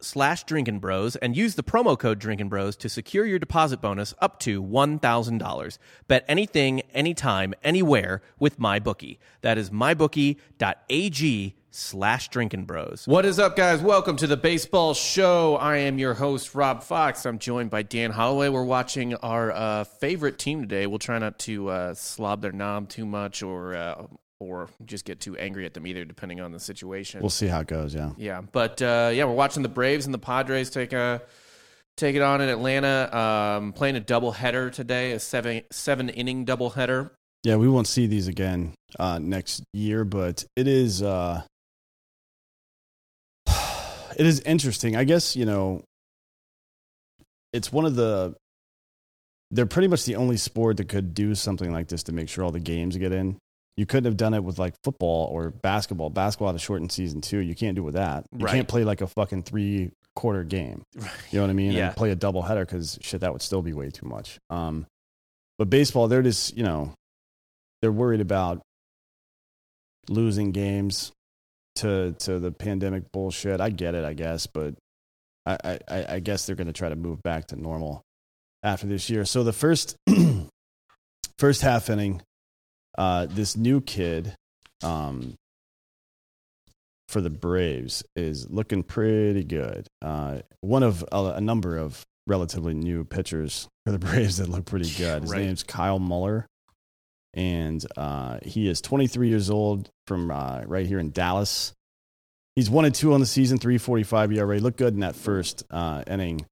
slash Drinking Bros and use the promo code Drinking Bros to secure your deposit bonus up to $1,000. Bet anything, anytime, anywhere with MyBookie. That is mybookie.ag slash Drinking Bros. What is up, guys? Welcome to the Baseball Show. I am your host, Rob Fox. I'm joined by Dan Holloway. We're watching our uh, favorite team today. We'll try not to uh, slob their knob too much or uh, or just get too angry at them either, depending on the situation. We'll see how it goes. Yeah. Yeah, but uh, yeah, we're watching the Braves and the Padres take a take it on in Atlanta. Um, playing a double header today, a seven seven inning double header. Yeah, we won't see these again uh, next year, but it is uh, it is interesting. I guess you know it's one of the they're pretty much the only sport that could do something like this to make sure all the games get in. You couldn't have done it with like football or basketball. Basketball had a shortened season too. You can't do it with that. You Right. can't play like a fucking three quarter game. You know what I mean? Yeah. And play a double header because shit, that would still be way too much. Um, but baseball, they're just you know, they're worried about losing games to to the pandemic bullshit. I get it, I guess, but I I, I- I guess they're going to try to move back to normal after this year. So the first first half inning, uh, this new kid um, for the Braves is looking pretty good. Uh, one of a, a number of relatively new pitchers for the Braves that look pretty good. His Right. name's Kyle Muller, and uh, he is 23 years old from uh, right here in Dallas. He's one and two on the season, 345 ERA. Looked good in that first uh, inning.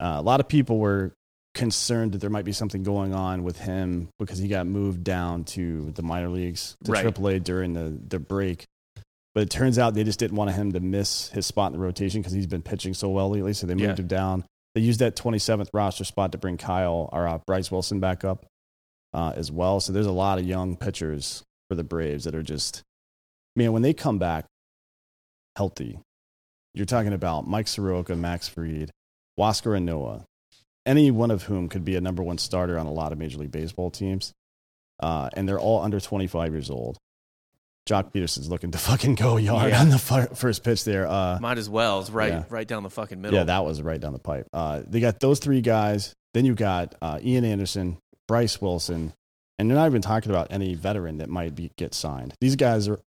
Uh, a lot of people were concerned that there might be something going on with him because he got moved down to the minor leagues to Right. AAA during the, the break. But it turns out they just didn't want him to miss his spot in the rotation because he's been pitching so well lately. So they moved Yeah. him down. They used that 27th roster spot to bring Kyle or uh, Bryse Wilson back up uh, as well. So there's a lot of young pitchers for the Braves that are just, man, when they come back healthy, you're talking about Mike Soroka, Max Fried, Wasker and Noah, any one of whom could be a number one starter on a lot of Major League Baseball teams. Uh, and they're all under 25 years old. Joc Pederson's looking to fucking go yard Yeah. on the fir- first pitch there. Uh, Might as well. It's right Yeah. right down the fucking middle. yeah, that was right down the pipe. Uh, they got those three guys. Then you got uh, Ian Anderson, Bryse Wilson, and they're not even talking about any veteran that might be, get signed. These guys are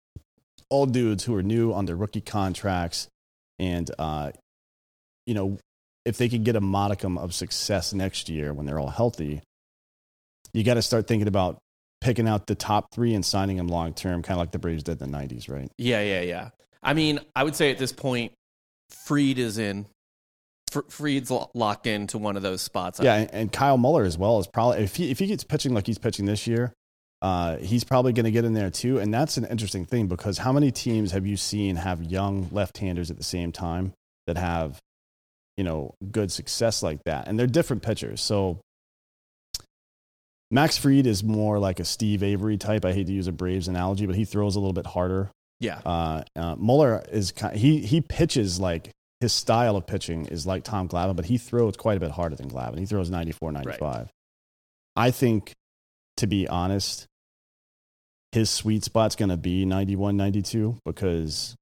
all dudes who are new on their rookie contracts, and uh, you know if they could get a modicum of success next year when they're all healthy, you got to start thinking about picking out the top three and signing them long term, kind of like the Braves did in the '90s, right? Yeah, yeah, yeah. I mean, I would say at this point, Fried is in. Fried's lo- locked into one of those spots. Yeah, and, and Kyle Muller as well is probably if he if he gets pitching like he's pitching this year, uh, he's probably going to get in there too. And that's an interesting thing because how many teams have you seen have young left-handers at the same time that have, you know, good success like that? And they're different pitchers. So Max Fried is more like a Steve Avery type. I hate to use a Braves analogy, but he throws a little bit harder. yeah. Uh, uh, Muller is ki he he pitches like his style of pitching is like Tom Glavine, but he throws quite a bit harder than Glavine. He throws 94, 95. I think, to be honest, his sweet spot's going to be 91, 92 because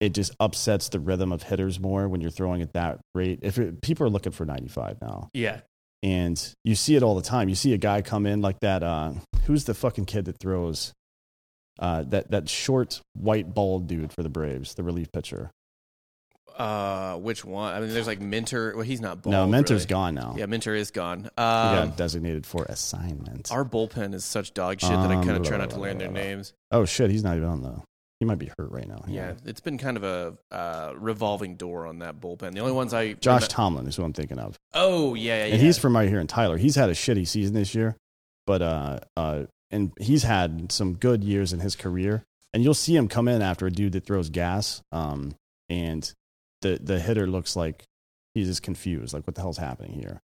it just upsets the rhythm of hitters more when you're throwing at that rate. If it, people are looking for 95 now, Yeah. and you see it all the time. You see a guy come in like that. Uh, who's the fucking kid that throws? Uh, that that short white bald dude for the Braves, the relief pitcher. Uh, which one? I mean, there's like Minter. Well, he's not bald. no, Minter's really. gone now. Yeah, Minter is gone. he Um, got designated for assignment. our bullpen is such dog shit that I Um, kind of blah, try blah, not to blah, learn blah, their blah. names. oh shit, he's not even on the. He might be hurt right now. Yeah, it's been kind of a uh, revolving door on that bullpen. The only ones I Josh remem- Tomlin is who I'm thinking of, Oh yeah, yeah. and he's from right here in Tyler. He's had a shitty season this year, but uh, uh, and he's had some good years in his career. And you'll see him come in after a dude that throws gas, um, and the the hitter looks like he's just confused, like what the hell's happening here.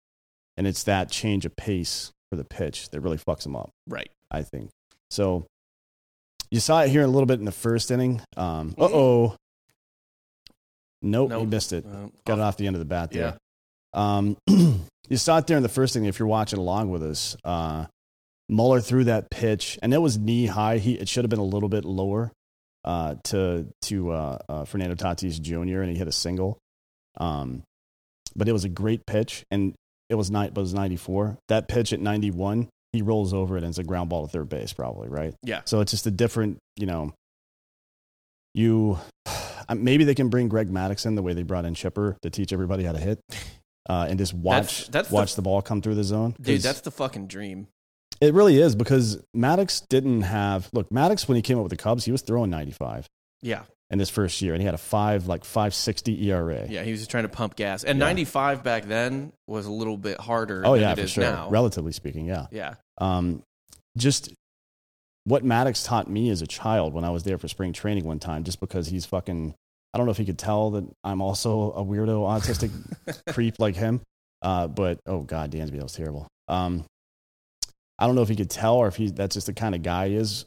and it's that change of pace for the pitch that really fucks him up. Right. I think. So you saw it here a little bit in the first inning. Um, uh oh. Nope, he missed it. Got it off- off the end of the bat Yeah. there. Um, you saw it there in the first inning. If you're watching along with us, uh, Muller threw that pitch, and it was knee high. He it should have been a little bit lower uh, to to uh, uh, Fernando Tatis Jr. and he hit a single. Um, but it was a great pitch, and it was night, but it was 94. That pitch at 91, he rolls over it and it's a ground ball to third base, probably right. Yeah. So it's just a different, you know. You maybe they can bring Greg Maddux in the way they brought in Chipper to teach everybody how to hit, uh, and just watch That's- that's the- watch the, ball come through the zone. Dude, that's the fucking dream. it really is because Maddux didn't have look Maddux when he came up with the Cubs, he was throwing 95 Yeah. in his first year, and he had a five like 560 ERA. Yeah. He was just trying to pump gas. And Yeah. 95 back then was a little bit harder Oh than yeah, it for is sure. now. Relatively speaking, yeah. yeah. Um, just what Maddux taught me as a child when I was there for spring training one time, just because he's fucking. I don't know if he could tell that I'm also a weirdo autistic creep like him. Uh, but oh god, Dansby, that was terrible. Um, I don't know if he could tell or if he that's just the kind of guy he is.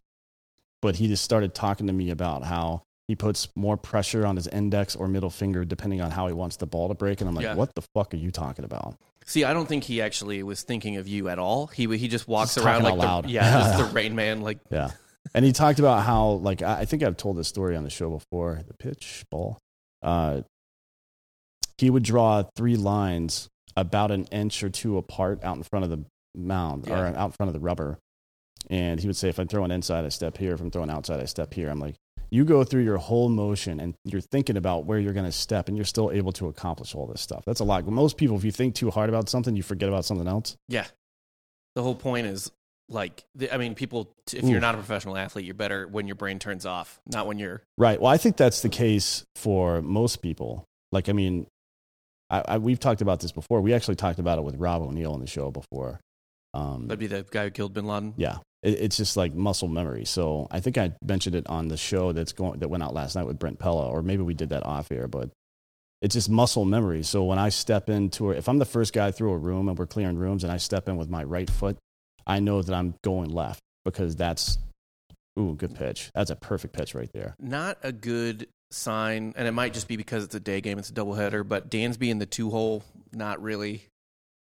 But he just started talking to me about how he puts more pressure on his index or middle finger depending on how he wants the ball to break, and I'm like, Yeah. what the fuck are you talking about? See, I don't think he actually was thinking of you at all. He he just walks Just around like the, yeah, just the Rain Man. Like Yeah. And he talked about how, like, I I think I've told this story on the show before the pitch ball. Uh, he would draw three lines about an inch or two apart out in front of the mound or out in front of the rubber. And he would say, if I'm throwing inside, I step here. If I'm throwing outside, I step here. I'm like, you go through your whole motion and you're thinking about where you're going to step and you're still able to accomplish all this stuff. That's a lot. Most people, if you think too hard about something, you forget about something else. yeah, the whole point is like the, I mean, people. If Ooh. you're not a professional athlete, you're better when your brain turns off, not when you're Right. Well, I think that's the case for most people. Like, I mean, I, I, we've talked about this before. We actually talked about it with Rob O'Neill on the show before. Um, that'd be the guy who killed Bin Laden. yeah, it, it's just like muscle memory. So I think I mentioned it on the show that's going that went out last night with Brent Pella, or maybe we did that off air. But it's just muscle memory. So when I step into it, if I'm the first guy through a room and we're clearing rooms, and I step in with my right foot, I know that I'm going left because that's ooh good pitch. That's a perfect pitch right there. Not a good sign, and it might just be because it's a day game, it's a doubleheader. But Dansby in the two hole, not really.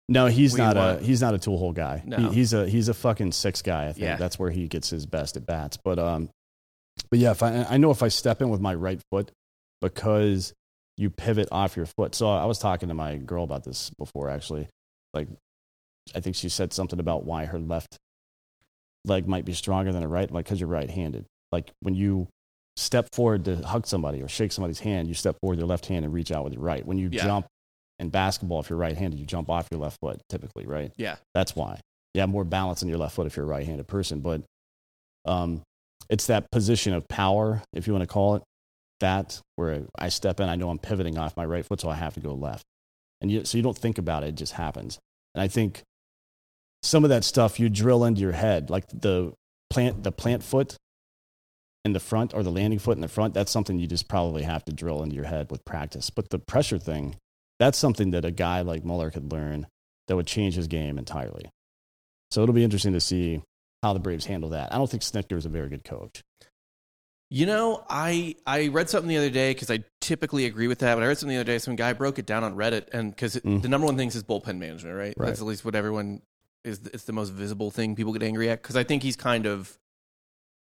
No, he's We not a he's not a tool hole guy. No. He, he's a he's a fucking six guy. I think Yeah. that's where he gets his best at bats. But um, but yeah, if I I know if I step in with my right foot because you pivot off your foot. So I was talking to my girl about this before actually. Like, I think she said something about why her left leg might be stronger than her right, like because you're right-handed. Like when you step forward to hug somebody or shake somebody's hand, you step forward with your left hand and reach out with your right. When you Yeah. jump in basketball, if you're right-handed, you jump off your left foot typically, right? Yeah, That's why. You have more balance in your left foot if you're a right-handed person, but um, it's that position of power, if you want to call it that, where I step in, I know I'm pivoting off my right foot, so I have to go left, and you, so you don't think about it; it just happens. And I think some of that stuff you drill into your head, like the plant, the plant foot in the front or the landing foot in the front. That's something you just probably have to drill into your head with practice. But the pressure thing, that's something that a guy like Muller could learn that would change his game entirely. So it'll be interesting to see how the Braves handle that. I don't think Snitker is a very good coach. You know, I I read something the other day because I typically agree with that, but I read something the other day. Some guy broke it down on Reddit, and because Mm. the number one thing is bullpen management, right? Right. That's at least what everyone is. It's the most visible thing people get angry at. Because I think he's kind of,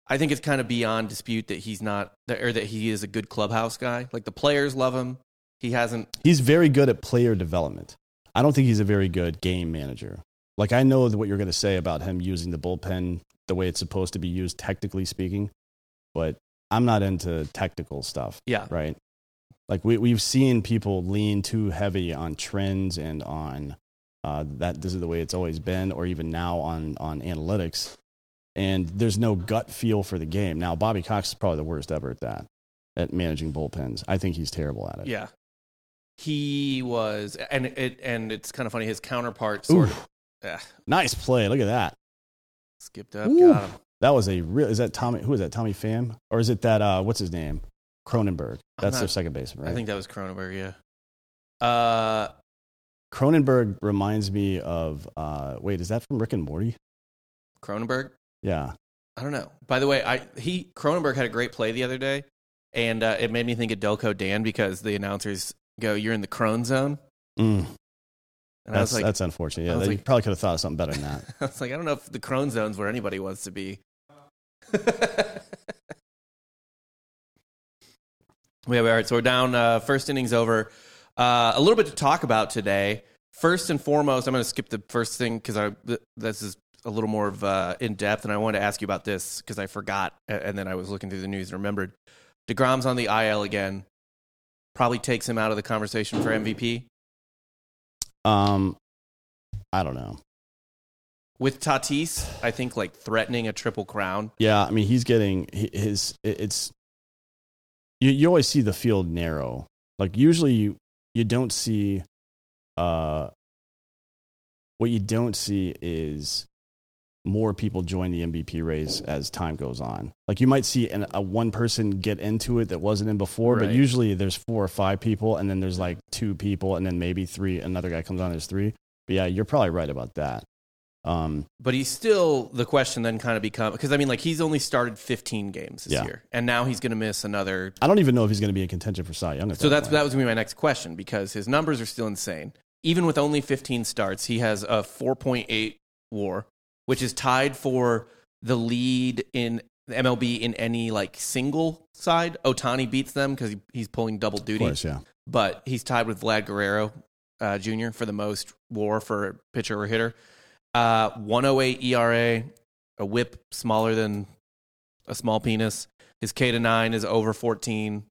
I think it's kind of beyond dispute that he's not, that, or that he is a good clubhouse guy. Like the players love him. He hasn't. He's very good at player development. I don't think he's a very good game manager. Like I know what you're going to say about him using the bullpen the way it's supposed to be used, technically speaking, but I'm not into technical stuff. Yeah, right? Like we we've seen people lean too heavy on trends and on uh, that this is the way it's always been, or even now on on analytics, and there's no gut feel for the game. Now Bobby Cox is probably the worst ever at that, at managing bullpens. I think he's terrible at it. yeah. He was, and it, and it's kind of funny. His counterpart sort Ooh, of eh, nice play. Look at that. skipped up, Ooh. got him. That was a real. Is that Tommy? Who is that? Tommy Pham, or is it that? Uh, what's his name? Cronenberg. That's not- their second baseman, right? I think that was Cronenberg, yeah. Uh, Cronenberg reminds me of. Uh, wait, is that from Rick and Morty? Cronenberg. Yeah. I don't know. By the way, I he Cronenberg had a great play the other day, and uh, it made me think of Delco Dan because the announcers go, "You're in the Crone zone," Mm, and that's like, that's unfortunate. Yeah, they like- probably could have thought of something better than that. I was like, I don't know if the Crone zone's where anybody wants to be. we have all right. So we're down. Uh, first innings over. Uh, a little bit to talk about today. First and foremost, I'm going to skip the first thing because I th- this is a little more of uh, in depth, and I wanted to ask you about this because I forgot, and then I was looking through the news and remembered. Degrom's on the IL again. Probably takes him out of the conversation for MVP. Um, I don't know. With Tatis, I think like threatening a triple crown. Yeah, I mean he's getting his. It's you. You always see the field narrow. Like usually you you don't see. Uh, what you don't see is more people join the MVP race as time goes on. Like you might see an, a one person get into it that wasn't in before, but usually there's four or five people, and then there's like two people, and then maybe three. Another guy comes on, there's three. But yeah, you're probably right about that. Um, But he's still the question then kind of become because I mean like he's only started 15 games this Yeah. year and now he's going to miss another. I don't even know if he's going to be in contention for Cy Young. At So that that's point. that was going to be my next question because his numbers are still insane. Even with only 15 starts, he has a 4.8 WAR, which is tied for the lead in MLB in any like single side. Ohtani beats them because he, he's pulling double duty. course, yeah. but he's tied with Vlad Guerrero uh, Jr. for the most WAR for pitcher or hitter. Uh, 108 ERA, a whip smaller than a small penis. His K to nine is over 14.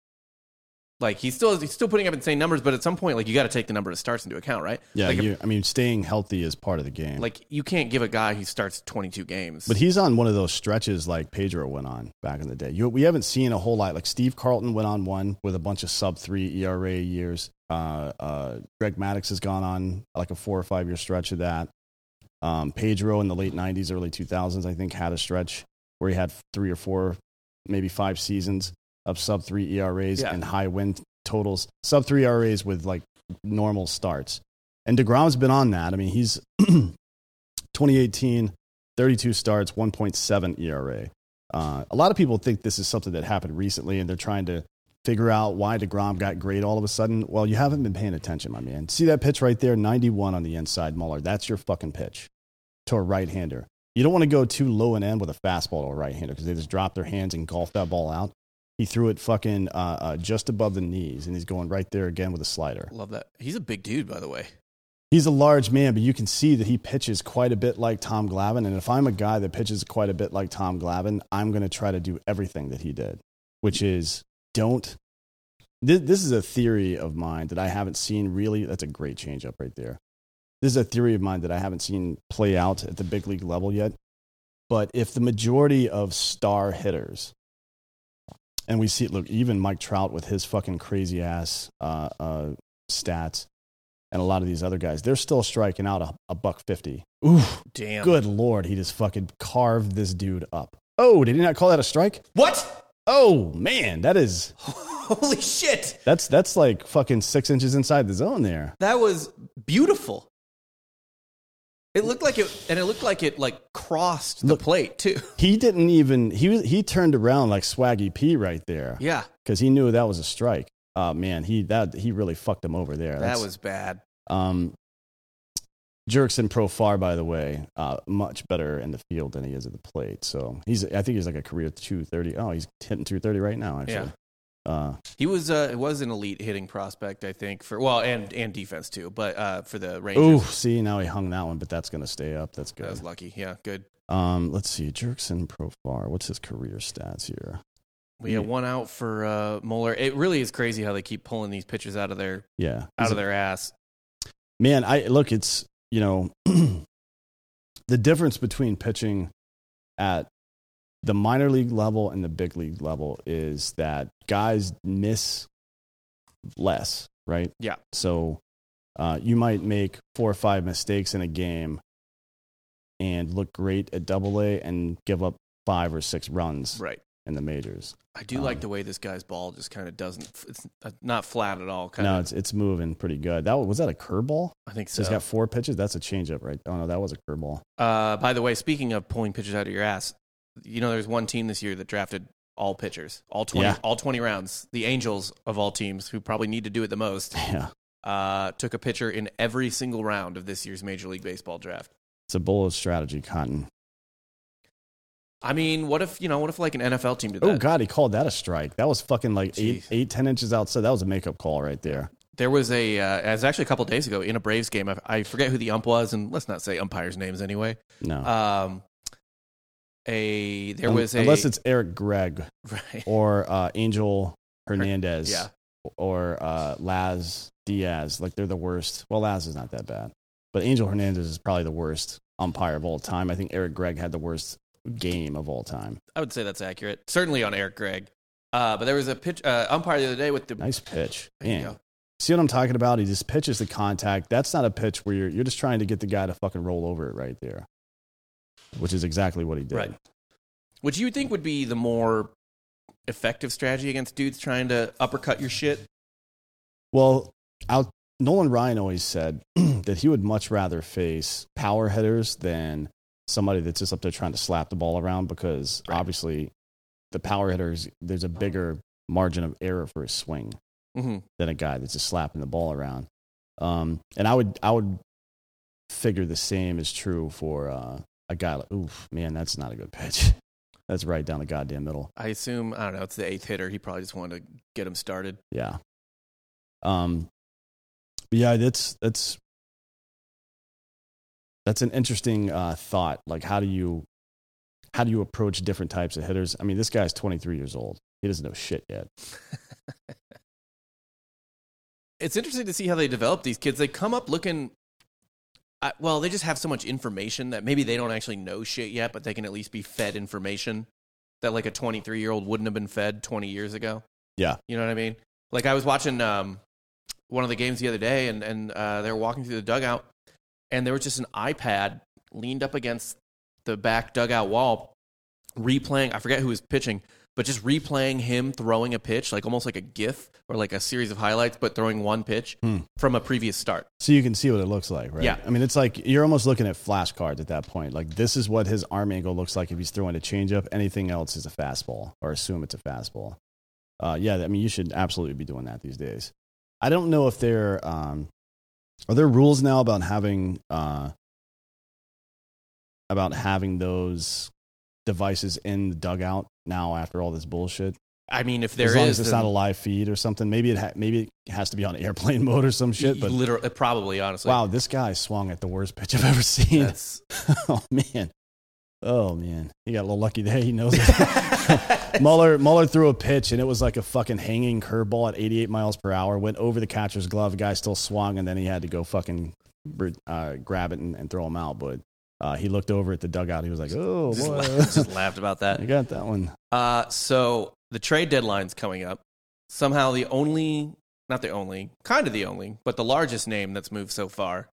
Like he's still he's still putting up insane numbers, but at some point, like you got to take the number of starts into account, right? Yeah, like, if- I mean, staying healthy is part of the game. like you can't give a guy who starts 22 games. but he's on one of those stretches like Pedro went on back in the day. You, we haven't seen a whole lot. Like Steve Carlton went on one with a bunch of sub three ERA years. Uh, uh, Greg Maddux has gone on like a four or five year stretch of that. Um, Pedro in the late '90s, early 2000s, I think, had a stretch where he had three or four, maybe five seasons of sub three ERAs Yeah. and high win totals. Sub three ERAs with like normal starts. And DeGrom's been on that. I mean, he's 2018, 32 starts, 1.7 ERA. Uh, a lot of people think this is something that happened recently, and they're trying to figure out why DeGrom got great all of a sudden. Well, you haven't been paying attention, my man. See that pitch right there, 91 on the inside, Muller. That's your fucking pitch to a right hander. You don't want to go too low and end with a fastball to a right hander because they just drop their hands and golf that ball out. He threw it fucking uh, uh, just above the knees, and he's going right there again with a slider. love that. He's a big dude, by the way. He's a large man, but you can see that he pitches quite a bit like Tom Glavine. And if I'm a guy that pitches quite a bit like Tom Glavine, I'm going to try to do everything that he did, which is don't. This, this is a theory of mine that I haven't seen really. That's a great changeup right there. This is a theory of mine that I haven't seen play out at the big league level yet. But if the majority of star hitters, and we see, look, even Mike Trout with his fucking crazy ass uh, uh, stats, and a lot of these other guys, they're still striking out a, a buck fifty. Ooh, Damn. good lord, he just fucking carved this dude up. Oh, did he not call that a strike? What? Oh man, that is Holy shit! that's that's like fucking six inches inside the zone there. That was beautiful. It looked like it, and it looked like it like crossed the Look- plate too. He didn't even he was he turned around like Swaggy P right there Yeah, because he knew that was a strike. Oh man, he that he really fucked him over there. that was bad. Um, Jurickson Profar, by the way, uh, much better in the field than he is at the plate. So he's, I think he's like a career 230. Oh, he's hitting 230 right now, actually. Uh, He was uh, was an elite hitting prospect, I think, for well, and and defense too, but uh, for the Rangers, oh, see, now he hung that one, but that's going to stay up. That's good. that was lucky. Yeah, good. Um, let's see. Jurickson Profar, what's his career stats here? We had one out for uh, Muller. It really is crazy how they keep pulling these pitches out of their Yeah. out of their ass. Man, I look, it's, you know, the difference between pitching at the minor league level and the big league level is that guys miss less, right? Yeah. So uh, you might make four or five mistakes in a game and look great at double A and give up five or six runs Right. in the majors. I do like the way this guy's ball just kind of doesn't. It's uh, not flat at all. Kind No, it's it's moving pretty good. That was that a curveball? I think So so. he's got four pitches. That's a changeup, right? Oh no, that was a curveball. Uh, by the way, speaking of pulling pitches out of your ass, you know there's one team this year that drafted all pitchers, all twenty, Yeah. all twenty rounds. The Angels of all teams, who probably need to do it the most, Yeah, uh, took a pitcher in every single round of this year's Major League Baseball draft. it's a bullet strategy, Cotton. I mean, what if you know? What if like an NFL team did that? Oh God, he called that a strike. That was fucking like eight, eight, ten inches outside. That was a makeup call right there. There was a, uh, it was actually a couple days ago in a Braves game. I, I forget who the ump was, and let's not say umpires' names anyway. No, Um, a there Un- was a unless it's Eric Gregg right. or uh, Angel Hernandez, Yeah. or uh, Laz Diaz. Like they're the worst. Well, Laz is not that bad, but Angel Hernandez is probably the worst umpire of all time. I think Eric Gregg had the worst game of all time. I would say that's accurate. Certainly on Eric Gregg. Uh, but there was a pitch uh, umpire the other day with the. Nice pitch. Man. See what I'm talking about? He just pitches the contact. That's not a pitch where you're you're just trying to get the guy to fucking roll over it right there, which is exactly what he did. Right. Which you would think would be the more effective strategy against dudes trying to uppercut your shit. Well, out, Nolan Ryan always said that he would much rather face power hitters than somebody that's just up there trying to slap the ball around because Right. obviously the power hitters there's a bigger margin of error for a swing hmm than a guy that's just slapping the ball around. Um, and I would I would figure the same is true for uh, a guy like oof man that's not a good pitch. That's right down the goddamn middle. I assume I don't know. It's the eighth hitter. He probably just wanted to get him started. Yeah. Um. Yeah, that's that's that's an interesting uh, thought. Like, how do you how do you approach different types of hitters? I mean, this guy's 23 years old. He doesn't know shit yet. It's interesting to see how they develop these kids. They come up looking. I, well, they just have so much information that maybe they don't actually know shit yet, but they can at least be fed information that like a 23 year old wouldn't have been fed 20 years ago. Yeah. You know what I mean? Like I was watching um, one of the games the other day, and and uh, they were walking through the dugout, and there was just an iPad leaned up against the back dugout wall, replaying. I forget who was pitching, but just replaying him throwing a pitch, like almost like a GIF or like a series of highlights, but throwing one pitch Hmm. from a previous start. So you can see what it looks like, right? Yeah. I mean, it's like you're almost looking at flashcards at that point. Like this is what his arm angle looks like if he's throwing a changeup. Anything else is a fastball, or assume it's a fastball. Uh, yeah, I mean, you should absolutely be doing that these days. I don't know if there um, are there rules now about having uh, about having those devices in the dugout now after all this bullshit. I mean, if there as long is, as it's not a live feed or something, maybe it ha- maybe it has to be on airplane mode or some shit. But literally, probably honestly, Wow, this guy swung at the worst pitch I've ever seen. Oh man. Oh man. He got a little lucky there. He knows it. Muller Muller threw a pitch and it was like a fucking hanging curveball at 88 miles per hour. Went over the catcher's glove. Guy still swung and then he had to go fucking uh, grab it and, and throw him out. But uh, he looked over at the dugout. He was like, "Oh just, boy, just laughed about that. I got that one." Uh, so the trade deadline's coming up. Somehow the only, not the only, kind of the only, but the largest name that's moved so far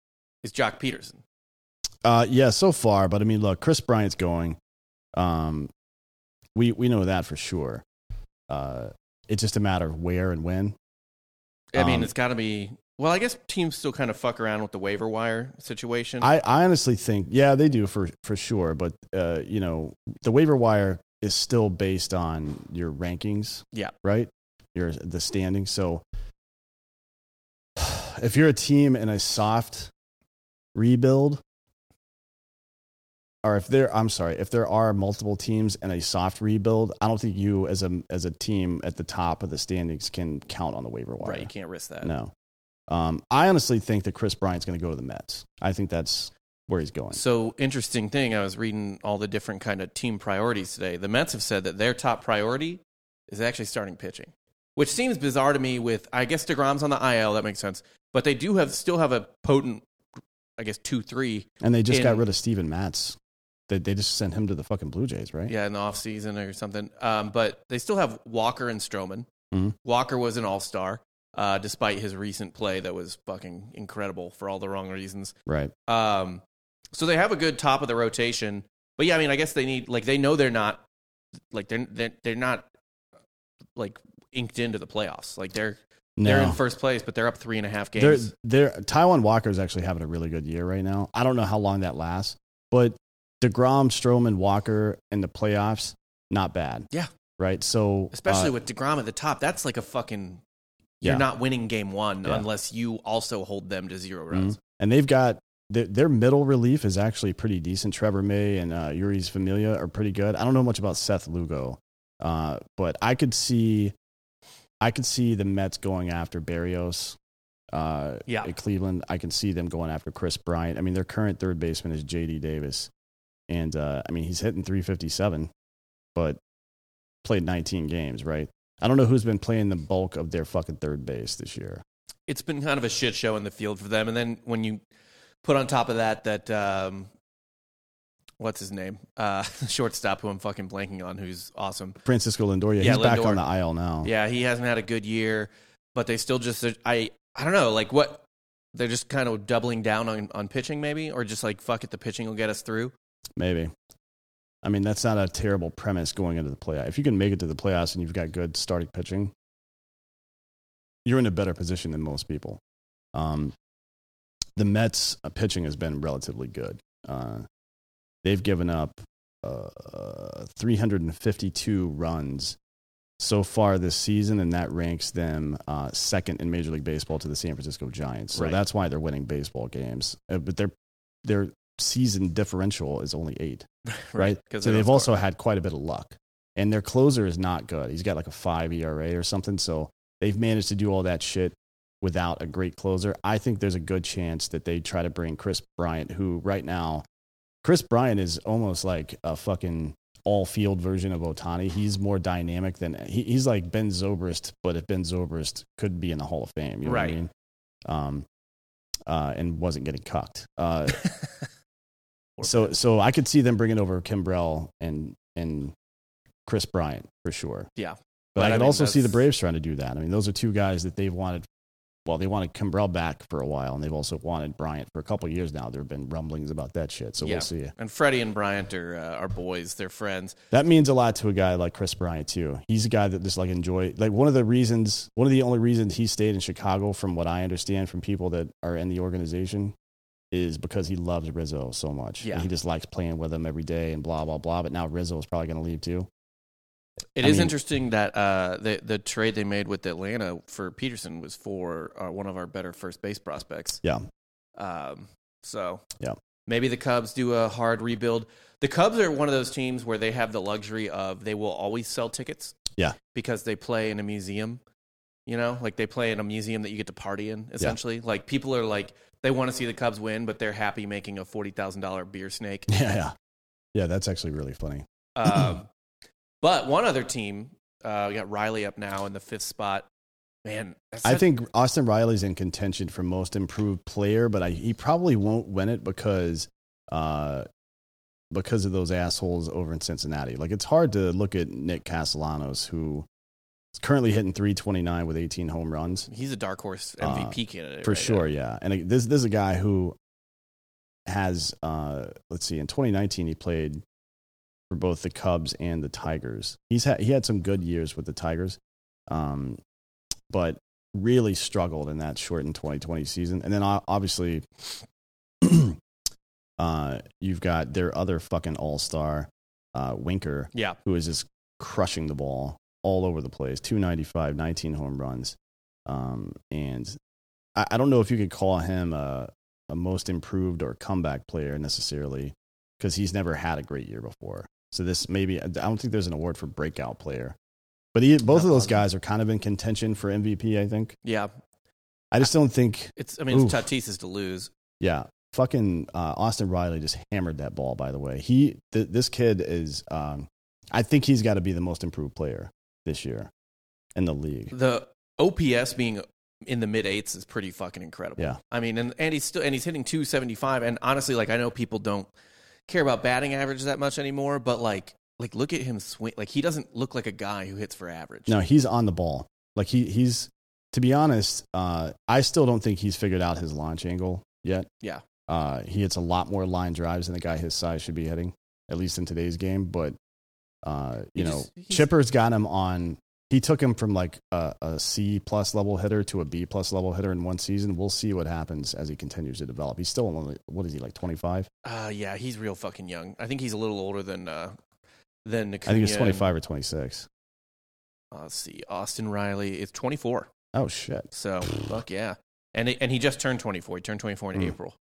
is Joc Pederson. Uh, yeah, so far. But I mean, look, Kris Bryant's going. Um, we we know that for sure. Uh, it's just a matter of where and when. I mean, Um, it's got to be. Well, I guess teams still kind of fuck around with the waiver wire situation. I, I honestly think, yeah, they do for for sure. But uh, you know, the waiver wire is still based on your rankings. Yeah. Right. Your the standing. So if you're a team in a soft rebuild, or if there, I'm sorry, if there are multiple teams in a soft rebuild, I don't think you as a as a team at the top of the standings can count on the waiver wire. right, you can't risk that. No. Um, I honestly think that Kris Bryant's going to go to the Mets. I think that's where he's going. So interesting thing. I was reading all the different kind of team priorities today. The Mets have said that their top priority is actually starting pitching, which seems bizarre to me. With I guess Degrom's on the IL, that makes sense. But they do have still have a potent, I guess two three, And they just in- got rid of Steven Matz. They, they just sent him to the fucking Blue Jays, right? yeah, in the off season or something. Um, but they still have Walker and Stroman. Mhm. Walker was an all star, uh, despite his recent play that was fucking incredible for all the wrong reasons. Right. Um, so they have a good top of the rotation. But yeah, I mean, I guess they need like they know they're not like they're they're, they're not like inked into the playoffs. Like they're No. they're in first place, but they're up three and a half They're, games. they're, Taijuan Walker is actually having a really good year right now. I don't know how long that lasts, but DeGrom, Stroman, Walker in the playoffs, not bad. Yeah. Right. So, Especially uh, with Degrom at the top, that's like a fucking. You're Yeah. not winning game one Yeah. unless you also hold them to zero runs. and they've got their, their middle relief is actually pretty decent. Trevor May and uh, Jeurys Familia are pretty good. I don't know much about Seth Lugo, uh, but I could see, I could see the Mets going after Barrios. Uh, Yeah. at Cleveland, I can see them going after Kris Bryant. I mean, their current third baseman is J.D. Davis, and uh, I mean he's hitting 357, but played 19 games. Right? I don't know who's been playing the bulk of their fucking third base this year. It's been kind of a shit show in the field for them. And then when you put on top of that, that um, what's his name, uh, shortstop, who I'm fucking blanking on, who's awesome. Francisco Lindor, yeah, Yeah, he's back on the IL now. Yeah, he hasn't had a good year, but they still just I I don't know like what they're just kind of doubling down on on pitching maybe or just like fuck it the pitching will get us through. Maybe. I mean, that's not a terrible premise going into the playoff. If you can make it to the playoffs and you've got good starting pitching, you're in a better position than most people. Um, the Mets' uh, pitching has been relatively good. Uh, they've given up uh, 352 runs so far this season, and that ranks them uh, second in Major League Baseball to the San Francisco Giants. So Right. that's why they're winning baseball games. Uh, but their their season differential is only eight right? Because So they've also had quite a bit of luck, and their closer is not good. He's got like a five ERA or something. So they've managed to do all that shit without a great closer. I think there's a good chance that they try to bring Kris Bryant, who right now, Kris Bryant is almost like a fucking all field version of Ohtani. He's more dynamic than he, he's like Ben Zobrist, but if Ben Zobrist could be in the Hall of Fame, you know what I Right. mean? Um, uh, and wasn't getting cucked. Uh, so so I could see them bringing over Kimbrel and and Kris Bryant for sure. Yeah. but, But I I could mean, also see the Braves trying to do that. I mean, those are two guys that they've wanted. Well, they wanted Kimbrel back for a while, and they've also wanted Bryant for a couple of years now. There have been rumblings about that shit, so Yeah. we'll see. and Freddie and Bryant are uh, are boys, they're friends. That means a lot to a guy like Kris Bryant too. He's a guy that just like enjoy like one of the reasons, one of the only reasons he stayed in Chicago, from what I understand from people that are in the organization, is because he loves Rizzo so much. Yeah. And he just likes playing with him every day and blah blah blah. But now Rizzo is probably going to leave too. It I is mean- interesting that uh, the the trade they made with Atlanta for Pederson was for uh, one of our better first base prospects. Yeah. Um, so Yeah. maybe the Cubs do a hard rebuild. The Cubs are one of those teams where they have the luxury of they will always sell tickets. Yeah. because they play in a museum. You know, like they play in a museum that you get to party in. Essentially, like people are like they want to see the Cubs win, but they're happy making a forty thousand dollar beer snake. Yeah, yeah, yeah. That's actually really funny. Um, but one other team, uh, we got Riley up now in the fifth spot. Man, that's I think Austin Riley's in contention for most improved player, but I, he probably won't win it because uh, because of those assholes over in Cincinnati. Like it's hard to look at Nick Castellanos, who is currently hitting 329 with 18 home runs. he's a dark horse Uh, MVP candidate For right sure, now. yeah. And this this is a guy who has uh, let's see, in 2019 he played for both the Cubs and the Tigers. He's had he had some good years with the Tigers, um, but really struggled in that shortened 2020 season. And then obviously, uh, you've got their other fucking all star, uh, Winker, Yeah, who is just crushing the ball all over the place 295 19 home runs um, and I, I don't know if you could call him a, a most improved or comeback player necessarily because he's never had a great year before so this maybe i don't think there's an award for breakout player but he, both Not of those positive. guys are kind of in contention for mvp i think yeah. i just don't think It's I mean it's Oof. Tatis's to lose. yeah fucking uh, austin riley just hammered that ball by the way he th- this kid is um, i think he's got to be the most improved player this year in the league The OPS being in the mid eights is pretty fucking incredible. Yeah. I mean, and, and he's still and he's hitting two seventy five. And honestly, like I know people don't care about batting average that much anymore, but like like look at him swing. Like he doesn't look like a guy who hits for average. No, he's on the ball. Like he he's to be honest, uh, I still don't think he's figured out his launch angle yet. Yeah. Uh, he hits a lot more line drives than a guy his size should be hitting, at least in today's game. But Uh, you know, just- he's- Chipper's got him on. He took him from like a, a C plus level hitter to a B plus level hitter in one season. We'll see what happens as he continues to develop. He's still only what is he like twenty five? Uh, yeah, he's real fucking young. I think he's a little older than uh, than I think he's Acuna twenty five or twenty six. uh, let's see, Austin Riley is 24. Oh shit! So fuck yeah, and it, and he just turned 24. He turned 24 in Mm. April.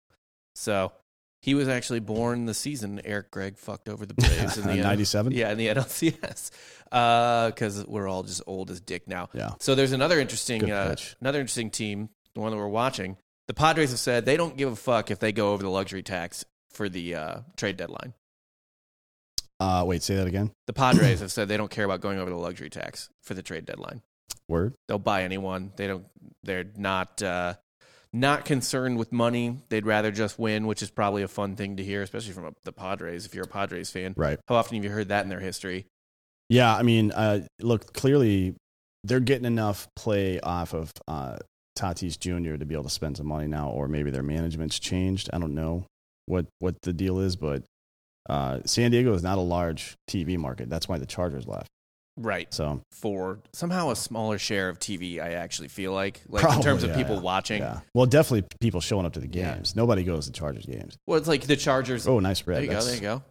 So he was actually born the season Eric Gregg fucked over the Braves in the ninety seven. Yeah, in the NLCS, because we're all just old as dick now. Yeah. So there's another interesting, uh, another interesting team, the one that we're watching. The Padres have said they don't give a fuck if they go over the luxury tax for the uh, trade deadline. Uh, wait, say that again. The Padres have said they don't care about going over the luxury tax for the trade deadline. Word. They'll buy anyone. They don't. They're not uh, not concerned with money. They'd rather just win, which is probably a fun thing to hear, especially from the Padres. If you're a Padres fan, Right. how often have you heard that in their history? Yeah, I mean, uh, look, clearly they're getting enough play off of uh, Tatis Jr. to be able to spend some money now, or maybe their management's changed. I don't know what what the deal is, but uh, San Diego is not a large TV market. That's why the Chargers left. Right. So For somehow a smaller share of TV, I actually feel like, like in terms of yeah, people yeah. watching. yeah, well, definitely people showing up to the games. Nobody goes to Chargers games. Well, it's like the Chargers. Oh, nice there red. you go. There you go.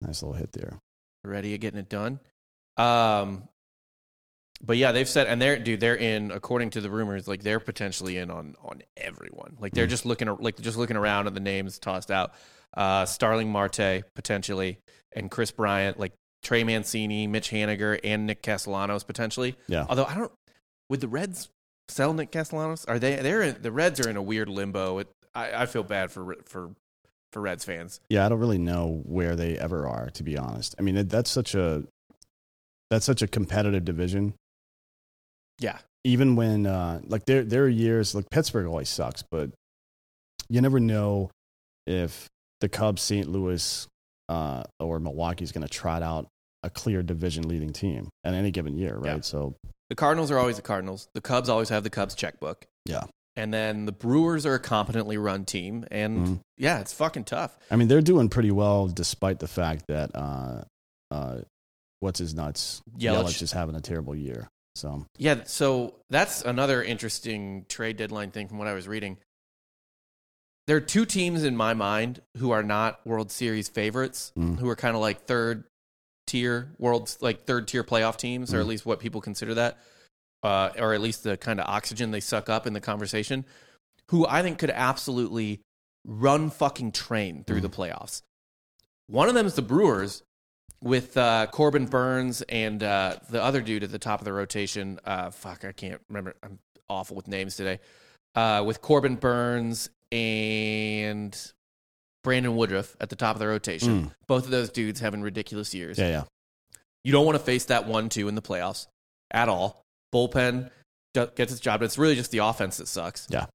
Nice little hit there. ready at getting it done. Um, but yeah, they've said, and they're dude, they're in according to the rumors, like they're potentially in on on everyone. Like they're Mm. just looking like just looking around at the names tossed out. Uh, Starling Marte potentially, and Kris Bryant, like Trey Mancini, Mitch Haniger, and Nick Castellanos potentially. Yeah. Although I don't, would the Reds sell Nick Castellanos? Are they? They're in, the Reds are in a weird limbo. It, I, I feel bad for for for Reds fans. Yeah, I don't really know where they ever are, to be honest. I mean, it, that's such a that's such a competitive division. Yeah. Even when uh, like there there are years like Pittsburgh always sucks, but you never know if the Cubs, St. Louis, uh, or Milwaukee's going to trot out a clear division leading team in any given year, right? Yeah. So The Cardinals are always the Cardinals. The Cubs always have the Cubs checkbook. Yeah. And then the Brewers are a competently run team. And Mhm. yeah, it's fucking tough. I mean, they're doing pretty well despite the fact that uh, uh, what's his nuts Yelich. Yelich is having a terrible year. So Yeah. So that's another interesting trade deadline thing from what I was reading. There are two teams in my mind who are not World Series favorites, Mm. who are kind of like third tier world, like third tier playoff teams, or Mm. at least what people consider that, uh, or at least the kind of oxygen they suck up in the conversation. Who I think could absolutely run fucking train through Mm. the playoffs. One of them is the Brewers with uh, Corbin Burnes and uh, the other dude at the top of the rotation. Uh, fuck, I can't remember. I'm awful with names today. Uh, with Corbin Burnes and Brandon Woodruff at the top of the rotation. Mm. Both of those dudes having ridiculous years. yeah, yeah. You don't want to face that one two in the playoffs at all. Bullpen gets its job. It's really just the offense that sucks. Yeah.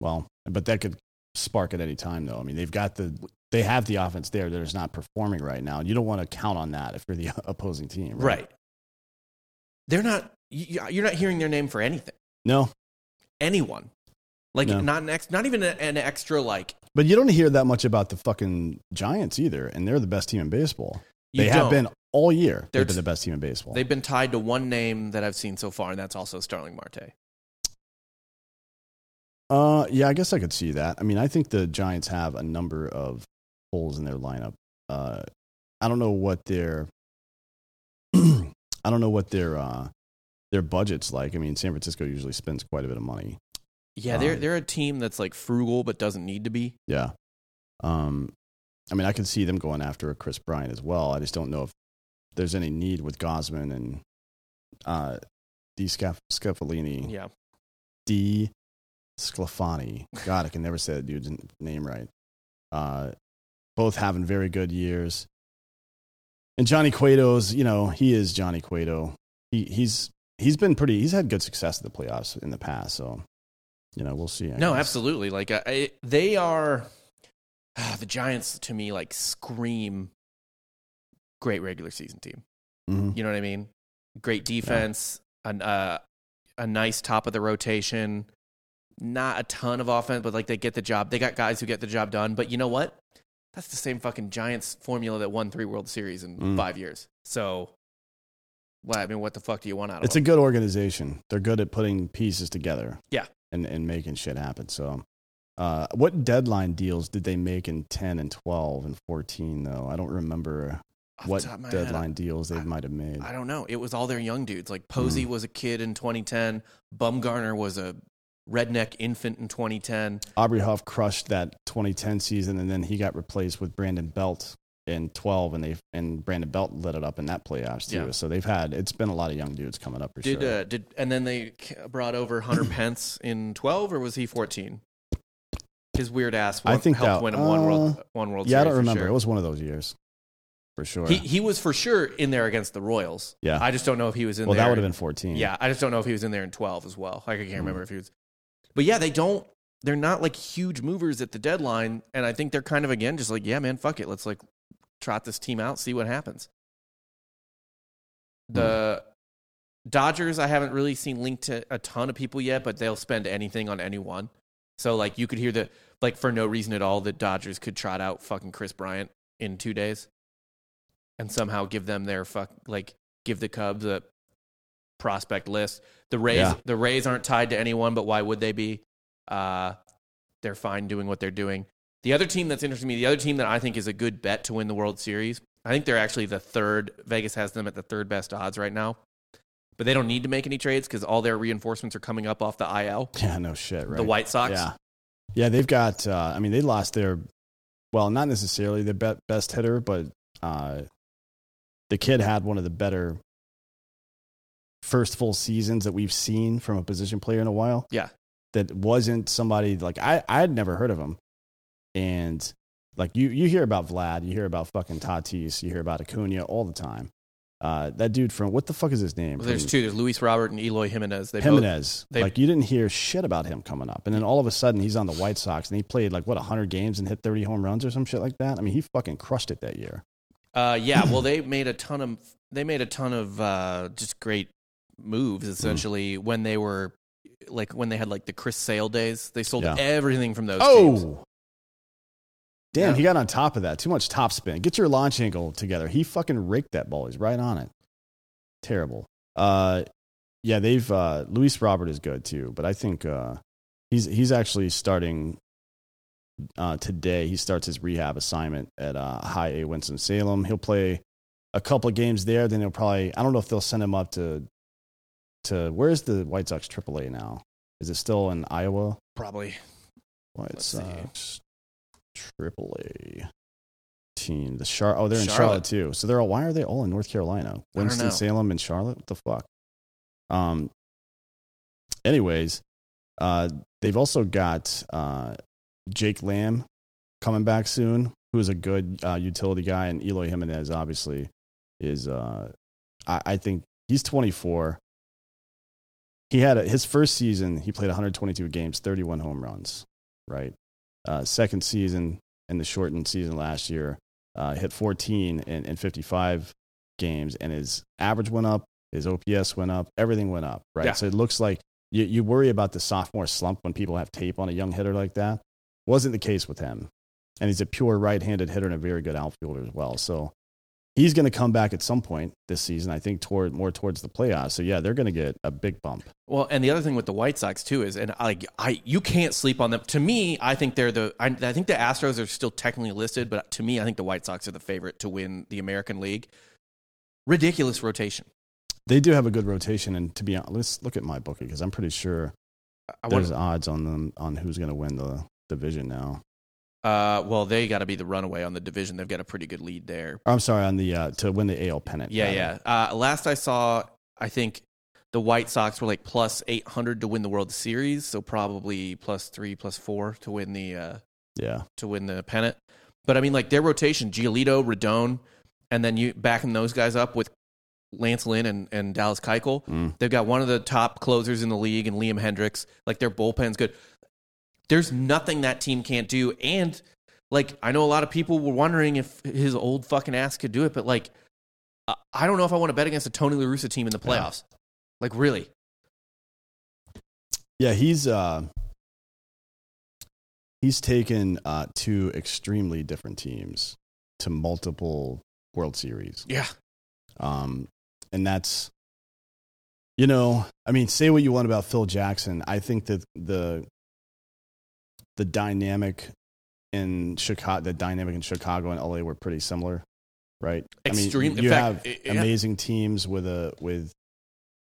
Well, but that could spark at any time, though. I mean, they've got the they have the offense there that is not performing right now. You don't want to count on that if you're the opposing team, right? Right. They're not. you- You're not hearing their name for anything. No, Anyone. Like No. not an ex, not even an extra like but you don't hear that much about the fucking Giants either, and they're the best team in baseball. you they have don't. been all year. They're They've been the best team in baseball. They've been tied to one name that I've seen so far, and that's also Starling Marte. Uh, yeah, I guess I could see that. I mean, I think the Giants have a number of holes in their lineup. Uh, I don't know what their, I don't know what their uh, their budget's like. I mean, San Francisco usually spends quite a bit of money. Yeah, they're Um, they're a team that's like frugal but doesn't need to be. Yeah. Um, I mean, I could see them going after a Kris Bryant as well. I just don't know if there's any need with Gausman and uh, D. Scaf- Scaffolini. Yeah, D. Sclafani. God, I can never say that dude's name right. Uh, both having very good years. And Johnny Cueto's, you know, he is Johnny Cueto. He, he's he's been pretty. He's had good success in the playoffs in the past. So, you know, we'll see. I no, guess. absolutely. Like I, they are ah, the Giants to me. Like scream great regular season team. Mhm. You know what I mean? Great defense, an, uh, a nice top of the rotation. Not a ton of offense, but like they get the job. They got guys who get the job done. But you know what? That's the same fucking Giants formula that won three World Series in Mm. five years. So Well, I mean, what the fuck do you want out of it? It's a good organization. They're good at putting pieces together. Yeah. And and making shit happen. So uh, what deadline deals did they make in 10 and 12 and 14 though? I don't remember Off what my head, deadline deals they might have made. I don't know. It was all their young dudes. Like Mm. Posey was a kid in 2010. Bumgarner was a redneck infant in 2010. Aubrey Huff crushed that 2010 season, and then he got replaced with Brandon Belt in 12, and they and Brandon Belt lit it up in that playoffs too. Yeah. So they've had it's been a lot of young dudes coming up for Did sure. uh, did and then they brought over Hunter Pence in 12 or was he 14? His weird ass. I think helped that- win him one world uh, one world. yeah, I don't remember. sure. It was one of those years for sure. He he was for sure in there against the Royals. Yeah. I just don't know if he was in well, there. that would have been 14. Yeah, I just don't know if he was in there in 12 as well. Like I can't remember Mm. if he was. But yeah, they don't. They're not like huge movers at the deadline, and I think they're kind of again just like, yeah, man, fuck it, let's like trot this team out, see what happens. The Dodgers, I haven't really seen linked to a ton of people yet, but they'll spend anything on anyone. So like you could hear that like for no reason at all, the Dodgers could trot out fucking Kris Bryant in two days, and somehow give them their fuck like give the Cubs a prospect list. The Rays, Yeah. the Rays aren't tied to anyone, but why would they be? Uh, they're fine doing what they're doing. The other team that's interesting to me, the other team that I think is a good bet to win the World Series, I think they're actually the third. Vegas has them at the third best odds right now, but they don't need to make any trades because all their reinforcements are coming up off the IL. Yeah, no shit, right? The White Sox. Yeah. Yeah, they've got, uh, I mean, they lost their, well, not necessarily their be- best hitter, but uh, the kid had one of the better first full seasons that we've seen from a position player in a while. Yeah. That wasn't somebody like, I, I had never heard of him. And like you, you hear about Vlad, you hear about fucking Tatis, you hear about Acuna all the time. Uh, that dude from, what the fuck is his name? Well, there's From- two. There's Luis Robert and Eloy Jimenez. They both, Jimenez. they- like you didn't hear shit about him coming up, and then all of a sudden he's on the White Sox, and he played like what hundred games and hit thirty home runs or some shit like that. I mean, he fucking crushed it that year. Uh, yeah. Well, they made a ton of they made a ton of uh, just great moves. Essentially, when they were like when they had like the Chris Sale days, they sold Yeah. everything from those. teams. Damn! Yeah. He got on top of that. Too much top spin. Get your launch angle together. He fucking raked that ball. He's right on it. Terrible. Uh, yeah, they've uh, Luis Robert is good too, but I think uh, he's he's actually starting uh, today. He starts his rehab assignment at uh, High A Winston Salem. He'll play a couple of games there. Then he'll probably I don't know if they'll send him up to to where's the White Sox AAA now? Is it still in Iowa? Probably. White Let's see. Sox AAA team. The Char- oh, they're in Charlotte. Charlotte too. So they're all why are they all in North Carolina? Winston Salem and Charlotte. What the fuck? Um. Anyways, uh, they've also got uh, Jake Lamb coming back soon, who is a good uh, utility guy, and Eloy Jimenez obviously is. Uh, I, I think he's 24. He had a, his first season. He played 122 games, 31 home runs. Right. Uh, second season in the shortened season last year, uh, hit 14 in, in 55 games, and his average went up, his OPS went up, everything went up. Right. Yeah. So it looks like you, you worry about the sophomore slump when people have tape on a young hitter like that. Wasn't the case with him. And he's a pure right handed hitter and a very good outfielder as well. So he's going to come back at some point this season, I think, toward more towards the playoffs. So yeah, they're going to get a big bump. Well, and the other thing with the White Sox too is, and like I, you can't sleep on them. To me, I think they're the. I, I think the Astros are still technically listed, but to me, I think the White Sox are the favorite to win the American League. Ridiculous rotation. They do have a good rotation, and to be honest, let's look at my bookie because I'm pretty sure I there's odds on them on who's going to win the division now. Uh, well, they got to be the runaway on the division. They've got a pretty good lead there. I'm sorry, on the uh, to win the AL pennant. Yeah, rather. yeah. Uh, last I saw, I think the White Sox were like plus eight hundred to win the World Series, so probably plus three, plus four to win the uh, yeah. to win the pennant. But I mean, like their rotation: Giolito, Rodon, and then you backing those guys up with Lance Lynn and, and Dallas Keuchel. Mm. They've got one of the top closers in the league, and Liam Hendriks. Like their bullpen's good. There's nothing that team can't do, and like I know a lot of people were wondering if his old fucking ass could do it, but like I- don't know if I want to bet against a Tony La Russa team in the Yeah. playoffs. Like really, Yeah, he's uh, he's taken uh, two extremely different teams to multiple World Series. yeah. Um, and that's You know, I mean, say what you want about Phil Jackson. I think that the the dynamic in Chicago, the dynamic in Chicago and LA were pretty similar, right? Extreme- I mean, you fact, have yeah. amazing teams with a with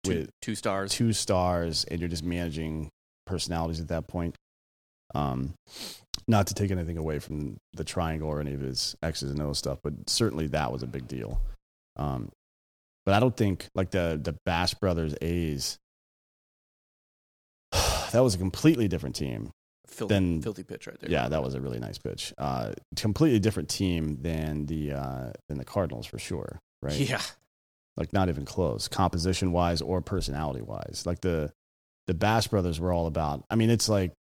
Two, with two stars. two stars, and you're just managing personalities at that point. Um, not to take anything away from the triangle or any of his X's and O's stuff, but certainly that was a big deal. Um, but I don't think like the the Bash Brothers A's. That was a completely different team. Filthy, then- filthy pitch right there. Yeah, that was a really nice pitch. Uh, completely different team than the uh, than the Cardinals for sure, right? Yeah. like not even close composition wise or personality wise like the the bash brothers were all about i mean it's like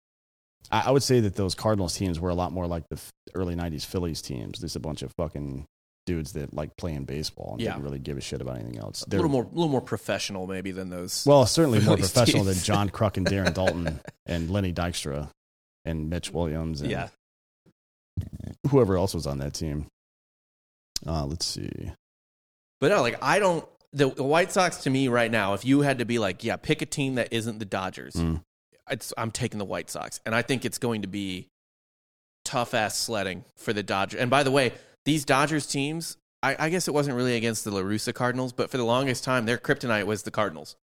I, I would say that those cardinals teams were a lot more like the early 90s phillies teams just a bunch of fucking dudes that like playing baseball and Yeah. didn't really give a shit about anything else A They're- little more, a little more professional maybe than those. well certainly more professional than john kruk and darren daulton and lenny dykstra and mitch williams and yeah. whoever else was on that team uh, let's see But no, like I don't. The, the White Sox to me right now, if you had to be like, yeah, pick a team that isn't the Dodgers, Mm. it's, I'm taking the White Sox, and I think it's going to be tough ass sledding for the Dodgers. And by the way, these Dodgers teams, I, I guess it wasn't really against the La Russa Cardinals, but for the longest time, their kryptonite was the Cardinals,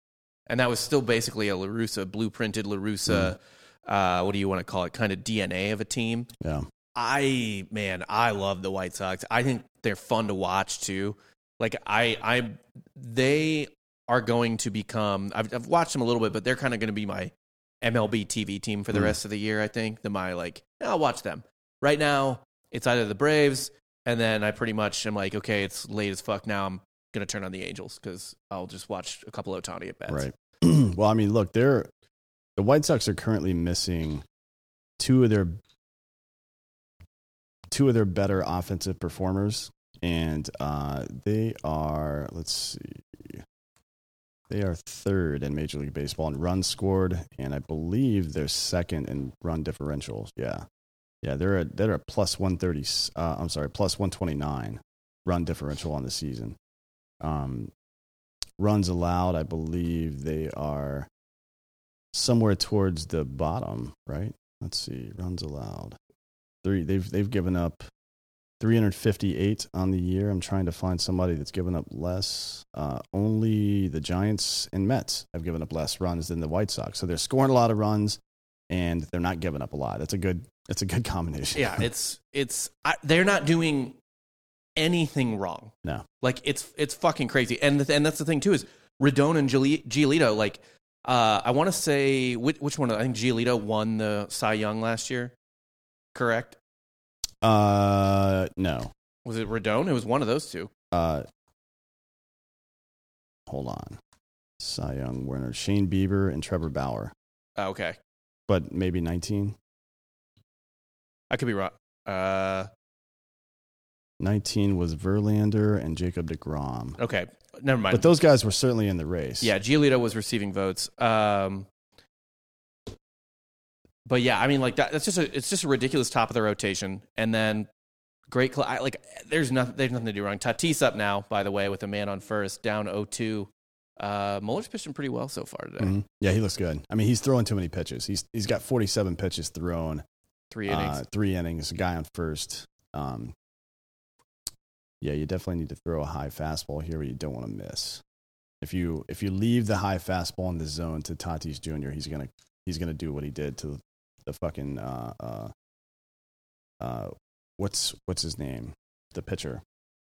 and that was still basically a La Russa blueprinted La Russa. Uh, what do you want to call it? Kind of DNA of a team. yeah I man, I love the White Sox. I think they're fun to watch too. Like I, I, they are going to become. I've, I've watched them a little bit, but they're kind of going to be my MLB TV team for the Mm. rest of the year. I think the my like I'll watch them. Right now, it's either the Braves, and then I pretty much am like, okay, it's late as fuck now. I'm gonna turn on the Angels because I'll just watch a couple of Ohtani at bats. Right. well, I mean, look, they're the White Sox are currently missing two of their two of their better offensive performers, and uh, they are let's see, they are third in Major League Baseball in runs scored, and I believe they're second in run differentials. Yeah, yeah, they're a they're a plus one thirty. Uh, I'm sorry, plus one twenty nine run differential on the season. Um, runs allowed, I believe they are somewhere towards the bottom, right? Let's see, runs allowed. Three, they've they've given up 358 on the year. I'm trying to find somebody that's given up less. Uh, only the Giants and Mets have given up less runs than the White Sox. So they're scoring a lot of runs, and they're not giving up a lot. That's a good. That's a good combination. Yeah, it's it's I, they're not doing anything wrong. No. like it's it's fucking crazy. And the, and that's the thing too is Rodon and Giolito. Like, uh, I want to say which, which one? I think Giolito won the Cy Young last year. Correct? Uh, no. Was it Rodon? It was one of those two. Uh, hold on. Cy Young, Werner, Shane Bieber, and Trevor Bauer. Oh, okay, But maybe 19. I could be wrong. Uh, 19 was Verlander and Jacob DeGrom. okay, never mind. But those guys were certainly in the race. Yeah, Giolito was receiving votes. Um, but yeah, I mean, like that, that's just a it's just a ridiculous top of the rotation, and then great. Cl- I, like, there's nothing there's nothing to do wrong. Tatis up now, by the way, with a man on first, down 0-2. Uh, Muller's pitching pretty well so far today. Mhm. Yeah, he looks good. I mean, he's throwing too many pitches. He's he's got 47 pitches thrown, Three innings. uh, three innings, a guy on first. Um, yeah, you definitely need to throw a high fastball here, but you don't want to miss. If you if you leave the high fastball in the zone to Tatis Jr., he's gonna he's gonna do what he did to the fucking uh uh uh what's what's his name the pitcher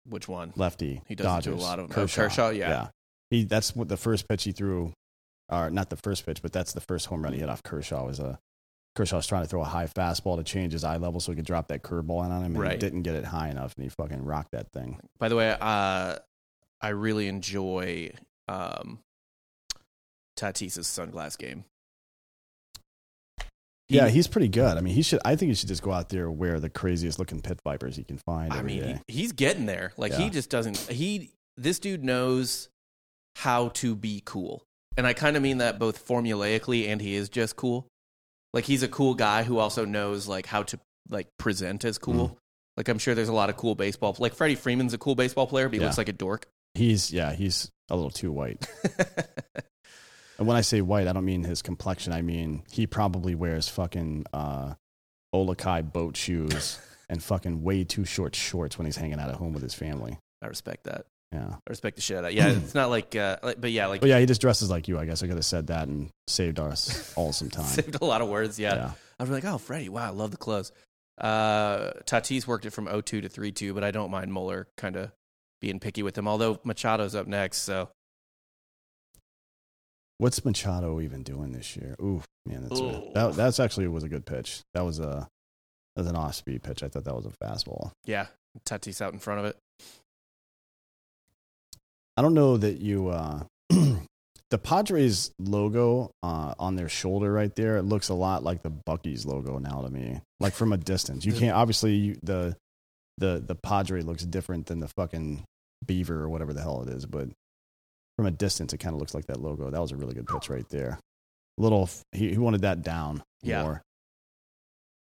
Which one? lefty He does it to a Dodgers lot of. Oh, Kershaw, yeah. he that's what the first pitch he threw or not the first pitch but that's the first home run he hit off Kershaw was a Kershaw was trying to throw a high fastball to change his eye level so he could drop that curveball in on him and Right. he didn't get it high enough and he fucking rocked that thing By the way, uh, I really enjoy um, Tatis's sunglass game. He- yeah he's pretty good I mean he should I think he should just go out there and wear the craziest looking pit vipers he can find I mean, he, he's getting there. Like he just doesn't. He this dude knows how to be cool, and I kind of mean that both formulaically and he is just cool. Like he's a cool guy who also knows like how to like present as cool. Mm-hmm. Like I'm sure there's a lot of cool baseball. Like Freddie Freeman's a cool baseball player, but he Yeah. looks like a dork. he's yeah he's a little too white And when I say white, I don't mean his complexion. I mean he probably wears fucking uh, OluKai boat shoes and fucking way too short shorts when he's hanging out at home with his family. I respect that. Yeah. I respect the shit out of that. Yeah, it's not like, uh, like but yeah, like But yeah, he just dresses like you. I guess I could have said that and saved us all some time. saved a lot of words. Yeah. Yeah. I was like, oh, Freddie, wow, I love the clothes. Uh, Tatis worked it from 0-2 to 3-2, but I don't mind Muller kind of being picky with him. Although Machado's up next, so What's Machado even doing this year? Ooh, man, that's Ooh. that, that's actually was a good pitch. That was a that was an off speed pitch. I thought that was a fastball. yeah, Tatis out in front of it. I don't know that you uh the Padres logo uh, on their shoulder right there. It looks a lot like the Buc-ee's logo now to me. Like from a distance, you can't obviously you, the the the Padre looks different than the fucking beaver or whatever the hell it is, but from a distance, it kind of looks like that logo. That was a really good pitch right there. Little, he, he wanted that down Yeah. more.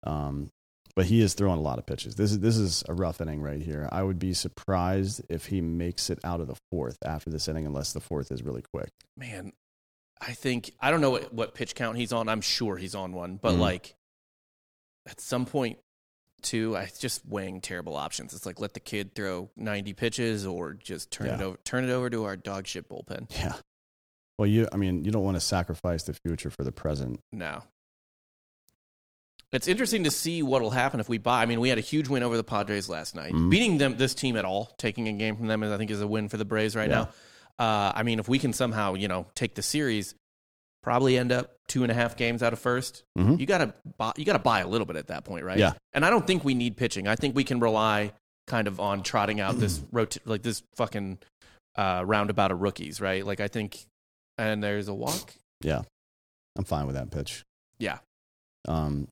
Um, but he is throwing a lot of pitches. This is this is a rough inning right here. I would be surprised if he makes it out of the fourth after this inning, unless the fourth is really quick. Man, I think I don't know what, what pitch count he's on. I'm sure he's on one, but Mhm. like at some point too, I just weighing terrible options. It's like let the kid throw 90 pitches or just turn it over turn it over to our dog shit bullpen. Yeah. Well, you, I mean, you don't want to sacrifice the future for the present. No. It's interesting to see what'll happen if we buy. I mean, we had a huge win over the Padres last night. Mhm. Beating them, this team at all, taking a game from them, is I think is a win for the Braves right Yeah. now. Uh, I mean, if we can somehow, you know, take the series, probably end up two and a half games out of 1st Mhm. You gotta buy, you gotta buy a little bit at that point, right? Yeah. And I don't think we need pitching. I think we can rely kind of on trotting out this rot- like this fucking uh, roundabout of rookies, right? Like I think, and there's a walk. Yeah. I'm fine with that pitch. Yeah, Um,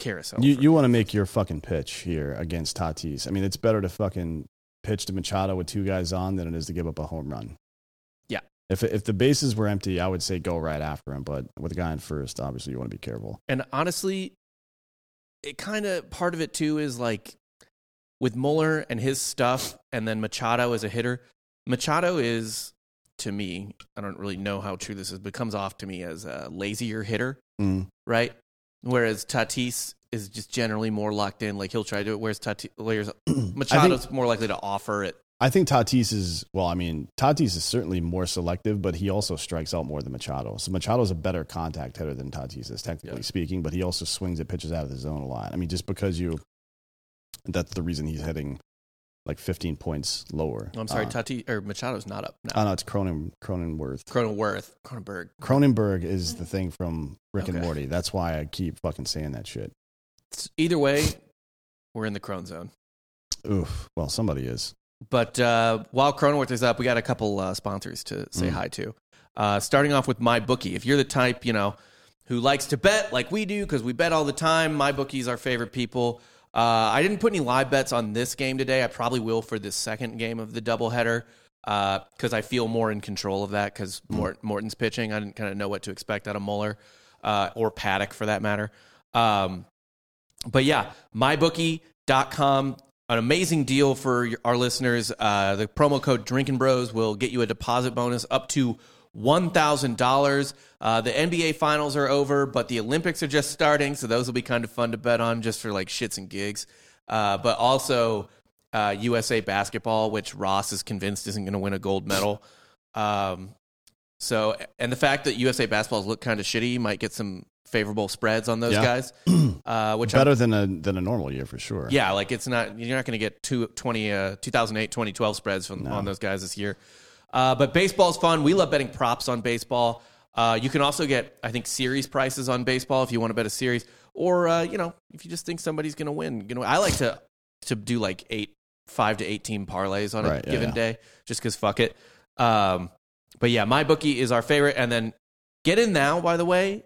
carousel. you you want to make your fucking pitch here against Tatis. I mean, it's better to fucking pitch to Machado with two guys on than it is to give up a home run. Yeah. If if the bases were empty, I would say go right after him. But with a guy in first, obviously you want to be careful. And honestly, it kind of part of it too is like with Muller and his stuff, and then Machado as a hitter. Machado is to me, I don't really know how true this is, but comes off to me as a lazier hitter, Mm. right? Whereas Tatis is just generally more locked in. Like he'll try to do it. Whereas Tatis, whereas Machado's more likely to offer it. I think Tatis is well. I mean, Tatis is certainly more selective, but he also strikes out more than Machado. So Machado's a better contact hitter than Tatis is, technically Yeah. speaking. But he also swings at pitches out of the zone a lot. I mean, just because you, that's the reason he's hitting like 15 points lower. I'm sorry, Uh, Tatis or Machado's not up now. Oh no, it's Cronin Cronenworth. Cronenworth, Cronenberg. Cronenberg is the thing from Rick and Morty. That's why I keep fucking saying that shit. Either way, we're in the Crone zone. Oof. Well, somebody is. But uh, while Cronenworth is up, we got a couple uh, sponsors to say Mm. hi to. Uh, starting off with MyBookie. If you're the type, you know, who likes to bet like we do, because we bet all the time, MyBookie's our favorite people. Uh, I didn't put any live bets on this game today. I probably will for the second game of the doubleheader because I feel more in control of that because Mort- Morton's pitching. I didn't kind of know what to expect out of Muller uh, or Paddock for that matter. Um, but yeah, mybookie.com. An amazing deal for your- our listeners. Uh, the promo code Drinking Bros will get you a deposit bonus up to $1,000. Uh, the NBA finals are over, but the Olympics are just starting, so those will be kind of fun to bet on just for like shits and gigs. Uh, but also uh, USA basketball, which Ross is convinced isn't going to win a gold medal. Um, so, and the fact that USA basketballs look kind of shitty might get some favorable spreads on those Yeah. guys, uh, which I'm Better than a than a normal year for sure. yeah, like it's not you're not going to get two, 20, uh, 2008, 2012 spreads from, No. on those guys this year. Uh, but baseball's fun. We love betting props on baseball. Uh, you can also get, I think, series prices on baseball if you want to bet a series, or uh, you know, if you just think somebody's going to win. You know, I like to to do like eight, five to eight team parlays on Right, a yeah, given yeah. day, just because fuck it. Um, but yeah, my bookie is our favorite, and then get in now. By the way,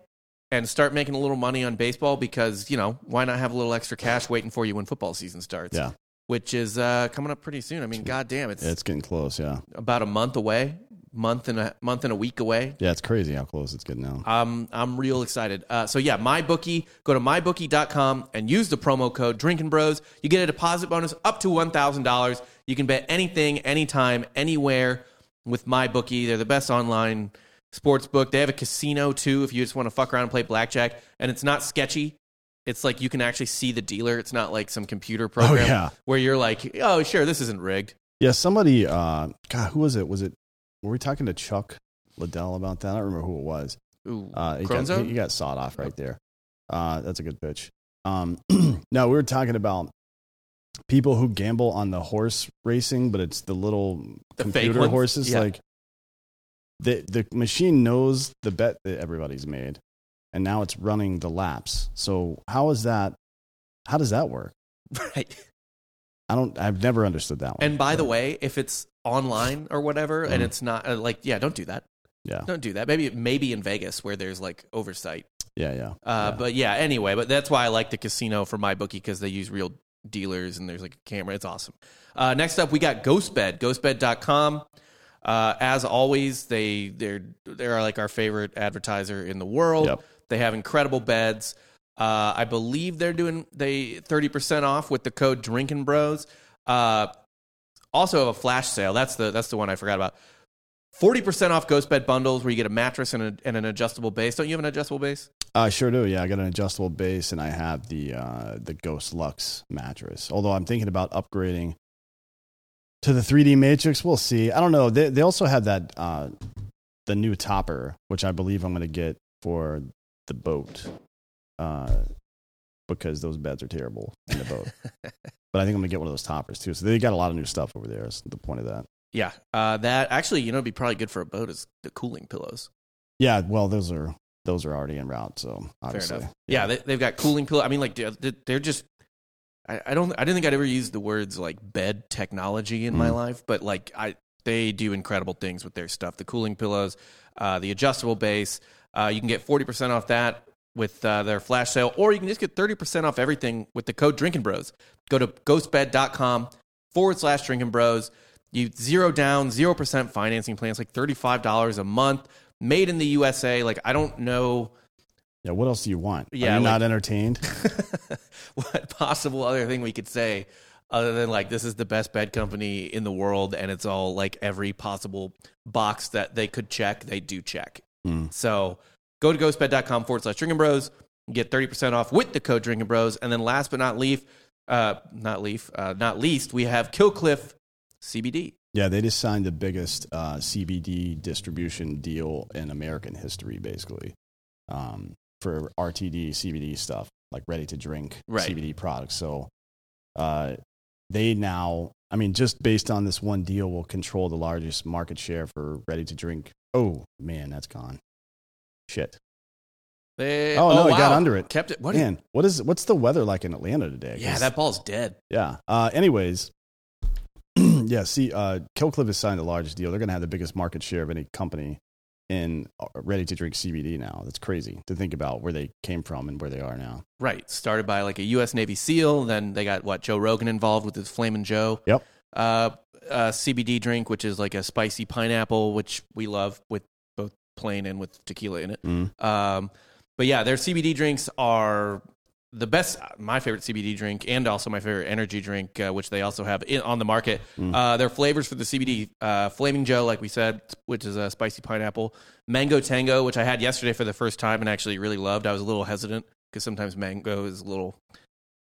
and start making a little money on baseball because you know why not have a little extra cash waiting for you when football season starts? Yeah. Which is uh, coming up pretty soon. I mean, goddamn, it's, It's getting close. Yeah. about a month away, month and a month and a week away. Yeah. It's crazy how close it's getting now. I'm I'm real excited. Uh, so yeah, mybookie. Go to mybookie.com and use the promo code Drinking Bros. You get a deposit bonus up to one thousand dollars. You can bet anything, anytime, anywhere. with my bookie. They're the best online sports book. They have a casino too if you just want to fuck around and play blackjack, and it's not sketchy. It's like you can actually see the dealer. It's not like some computer program yeah. where you're like, oh, sure, this isn't rigged. Yeah, somebody. Uh, God, who was it? Was it? Were we talking to Chuck Liddell about that? I don't remember who it was. Ooh, Uh, he, got, he got sawed off right there. Uh, that's a good pitch. Um, no, we were talking about people who gamble on the horse racing, but it's the little The computer horses. Yeah. Like the the machine knows the bet that everybody's made, and now it's running the laps. So how is that? How does that work? right. I don't. I've never understood that one. And by the way, if it's online or whatever, and Mhm. it's not uh, like, yeah, don't do that. yeah, Don't do that. Maybe maybe in Vegas where there's like oversight. yeah, yeah. Uh, yeah. But yeah, anyway, but that's why I like the casino for my bookie because they use real dealers and there's like a camera. It's awesome. Uh, next up, we got GhostBed, ghostbed.com. Uh, as always, they they're they're like our favorite advertiser in the world. Yep. They have incredible beds. Uh, I believe they're doing they thirty percent off with the code Drinking Bros. Uh, also have a flash sale. That's the that's the one I forgot about. Forty percent off Ghost Bed bundles where you get a mattress and, a, and an adjustable base. Don't you have an adjustable base? I sure do. Yeah, I got an adjustable base, and I have the uh, the Ghost Lux mattress. Although I'm thinking about upgrading to the 3D Matrix. We'll see. I don't know. They they also have that uh, the new topper, which I believe I'm going to get for the boat, uh, because those beds are terrible in the boat. but I think I'm to get one of those toppers too. So they got a lot of new stuff over there. Is the point of that. Yeah, uh, that actually, you know, would be probably good for a boat is the cooling pillows. Yeah. Well, those are those are already en route. So obviously, enough. Yeah, they, they've got cooling pillow. I mean, like they're, they're just. I, I don't. I didn't think I'd ever use the words like bed technology in my Mm. life, but like I, they do incredible things with their stuff. The cooling pillows, uh, the adjustable base. Uh, you can get forty percent off that with uh, their flash sale, or you can just get thirty percent off everything with the code Drinking Bros. Go to ghostbed.com forward slash Drinking Bros. You zero down, zero percent financing plans, like thirty five dollars a month, made in the USA. Like I don't know. Yeah. What else do you want? Yeah, Are you like- not entertained? what possible other thing we could say other than like this is the best bed company in the world and it's all like every possible box that they could check they do check Mm. so go to ghostbed.com forward slash drinking bros get 30% off with the code drinking bros and then last but not least uh not leaf uh not least we have killcliff cbd Yeah, they just signed the biggest uh, CBD distribution deal in American history, basically, um, for RTD CBD stuff, like ready to drink Right. CBD products. So uh, they now, I mean, just based on this one deal, will control the largest market share for ready to drink. Oh man, that's gone. Shit, they, Oh, no, it got under it. kept it what man, what is what's the weather like in Atlanta today? yeah that ball's dead Yeah. Uh, anyways, yeah. See, uh, Killcliff has signed the largest deal. They're going to have the biggest market share of any company in ready to drink CBD now. That's crazy to think about where they came from and where they are now. Right. Started by like a U.S. Navy SEAL. Then they got what Joe Rogan involved with his Flamin' Joe. Yep. Uh, uh, CBD drink, which is like a spicy pineapple, which we love with both plain and with tequila in it. Mm. Um, but yeah, their CBD drinks are the best. My favorite CBD drink, and also my favorite energy drink, uh, which they also have in, on the market. Mm. Uh, their flavors for the CBD: uh, Flaming Joe, like we said, which is a spicy pineapple; Mango Tango, which I had yesterday for the first time and actually really loved. I was a little hesitant because sometimes mango is a little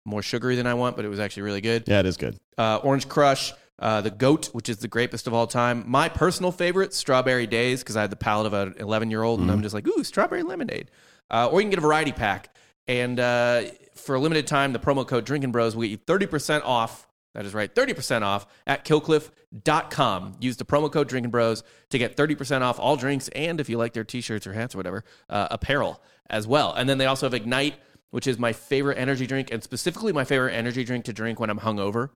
more sugary than I want, but it was actually really good Yeah, it is good. uh, Orange Crush, uh, the Goat, which is the grapest of all time. My personal favorite, Strawberry Days, because I had the palate of an 11 year old, and I'm just like, ooh, strawberry lemonade. Uh, or you can get a variety pack. And uh, for a limited time, the promo code Drinking Bros will get you 30% off. That is right, 30% off at killcliff.com. Use the promo code Drinking Bros to get 30% off all drinks and if you like their t shirts or hats or whatever, uh, apparel as well. And then they also have Ignite, which is my favorite energy drink and specifically my favorite energy drink to drink when I'm hungover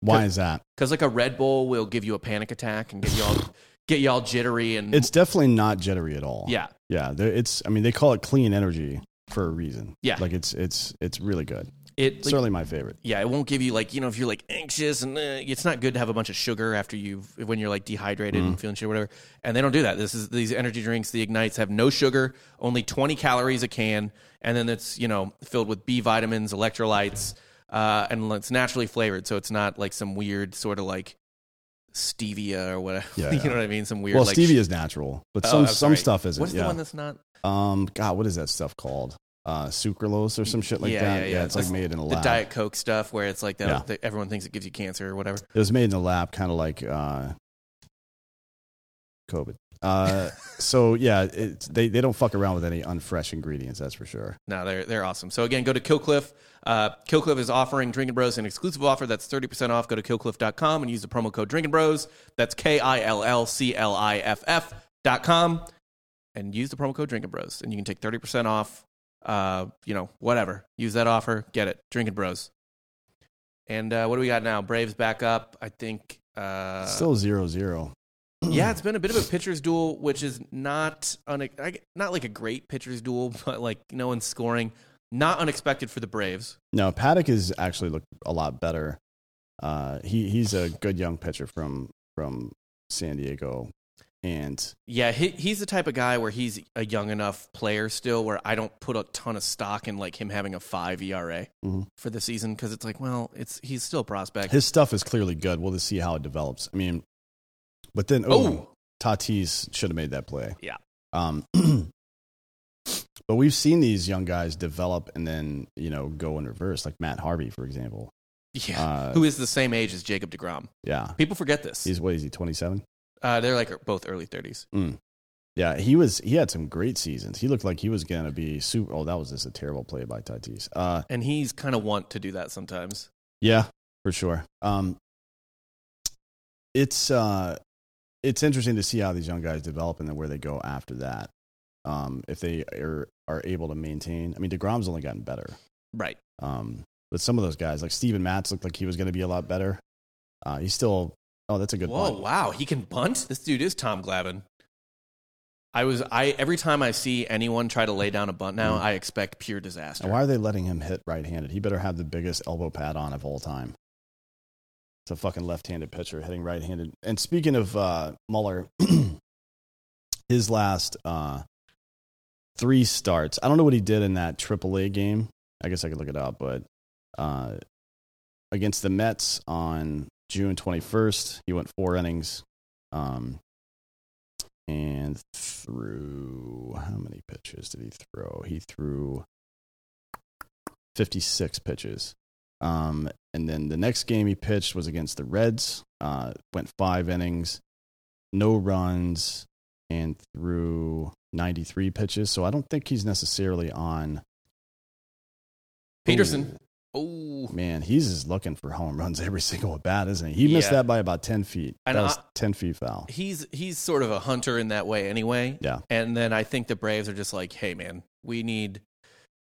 Why is that? because like a Red Bull will give you a panic attack and get you all get you all jittery and It's definitely not jittery at all. yeah Yeah. It's, I mean, they call it clean energy for a reason. Yeah. Like it's, it's, it's really good. It like, Certainly my favorite. yeah it won't give you like you know if you're like anxious and uh, it's not good to have a bunch of sugar after you when you're like dehydrated Mm. and feeling shit or whatever and they don't do that this is these energy drinks the ignites have no sugar only 20 calories a can and then it's you know filled with B vitamins electrolytes uh, and it's naturally flavored so it's not like some weird sort of like stevia or whatever. Yeah, you yeah. know what I mean? Some weird well, like stevia is natural, but Oh, some some stuff isn't. What's yeah. the one that's not? um, God, what is that stuff called? Uh, sucralose or some shit like Yeah, that. yeah, yeah. it's like made in a lab. The. Diet Coke stuff where it's like that, Yeah. that everyone thinks it gives you cancer or whatever. It was made in the lab, kind of like uh, COVID. Uh, so yeah, it's, they they don't fuck around with any unfresh ingredients. That's for sure. No, they're they're awesome. So again, go to Killcliff. Uh, Killcliff is offering Drinking Bros an exclusive offer that's thirty percent off. Go to killcliff.com and use the promo code Drinking Bros. That's K I L L C L I F F dot com, and use the promo code Drinking Bros, and you can take thirty percent off. Uh, you know, whatever. Use that offer. Get it. Drinking Bros. And uh, what do we got now? Braves back up. I think. Uh, Still zero zero. yeah, it's been a bit of a pitcher's duel, which is not I- not like a great pitcher's duel, but like no one's scoring. Not unexpected for the Braves. No, Paddock has actually looked a lot better. Uh, he he's a good young pitcher from from San Diego, and Yeah, he, he's the type of guy where he's a young enough player still, where I don't put a ton of stock in like him having a five ERA Mhm. for the season because it's like, well, it's he's still a prospect. his stuff is clearly good. We'll just see how it develops. I mean, but then oh, oh, Tatis should have made that play. Yeah. Um, but we've seen these young guys develop and then you know go in reverse, like Matt Harvey, for example. yeah, Uh, who is the same age as Jacob Degrom? Yeah, People forget this. he's what is he? Twenty seven. Uh, they're like both early thirties. Yeah, he was. He had some great seasons. He looked like he was gonna be super. Oh, that was just a terrible play by Tatis. Uh, and he's kind of want to do that sometimes. Yeah, for sure. Um, it's uh, it's interesting to see how these young guys develop and then where they go after that. Um, if they are are able to maintain. I mean, Degrom's only gotten better. Right. Um, but some of those guys, like Steven Matz, looked like he was going to be a lot better. Uh, he's still. Oh, that's a good Whoa, bunt. wow, he can bunt. This dude is Tom Glavine. I was I every time I see anyone try to lay down a bunt now, Mhm. I expect pure disaster. And why are they letting him hit right-handed? He better have the biggest elbow pad on of all time. It's a fucking left-handed pitcher hitting right-handed. And speaking of uh, Muller, his last uh, three starts. I don't know what he did in that AAA game. I guess I could look it up, but uh, against the Mets on June 21st, he went four innings. Um, and threw how many pitches did he throw? He threw 56 pitches. Um, and then the next game he pitched was against the Reds. Uh, went five innings, no runs, and threw 93 pitches. So I don't think he's necessarily on. Pederson. Oh, man, he's just looking for home runs every single at bat, isn't he? He missed Yeah. that by about 10 feet. And that was I- 10 feet foul. he's he's sort of a hunter in that way anyway. Yeah. And then I think the Braves are just like, hey man, we need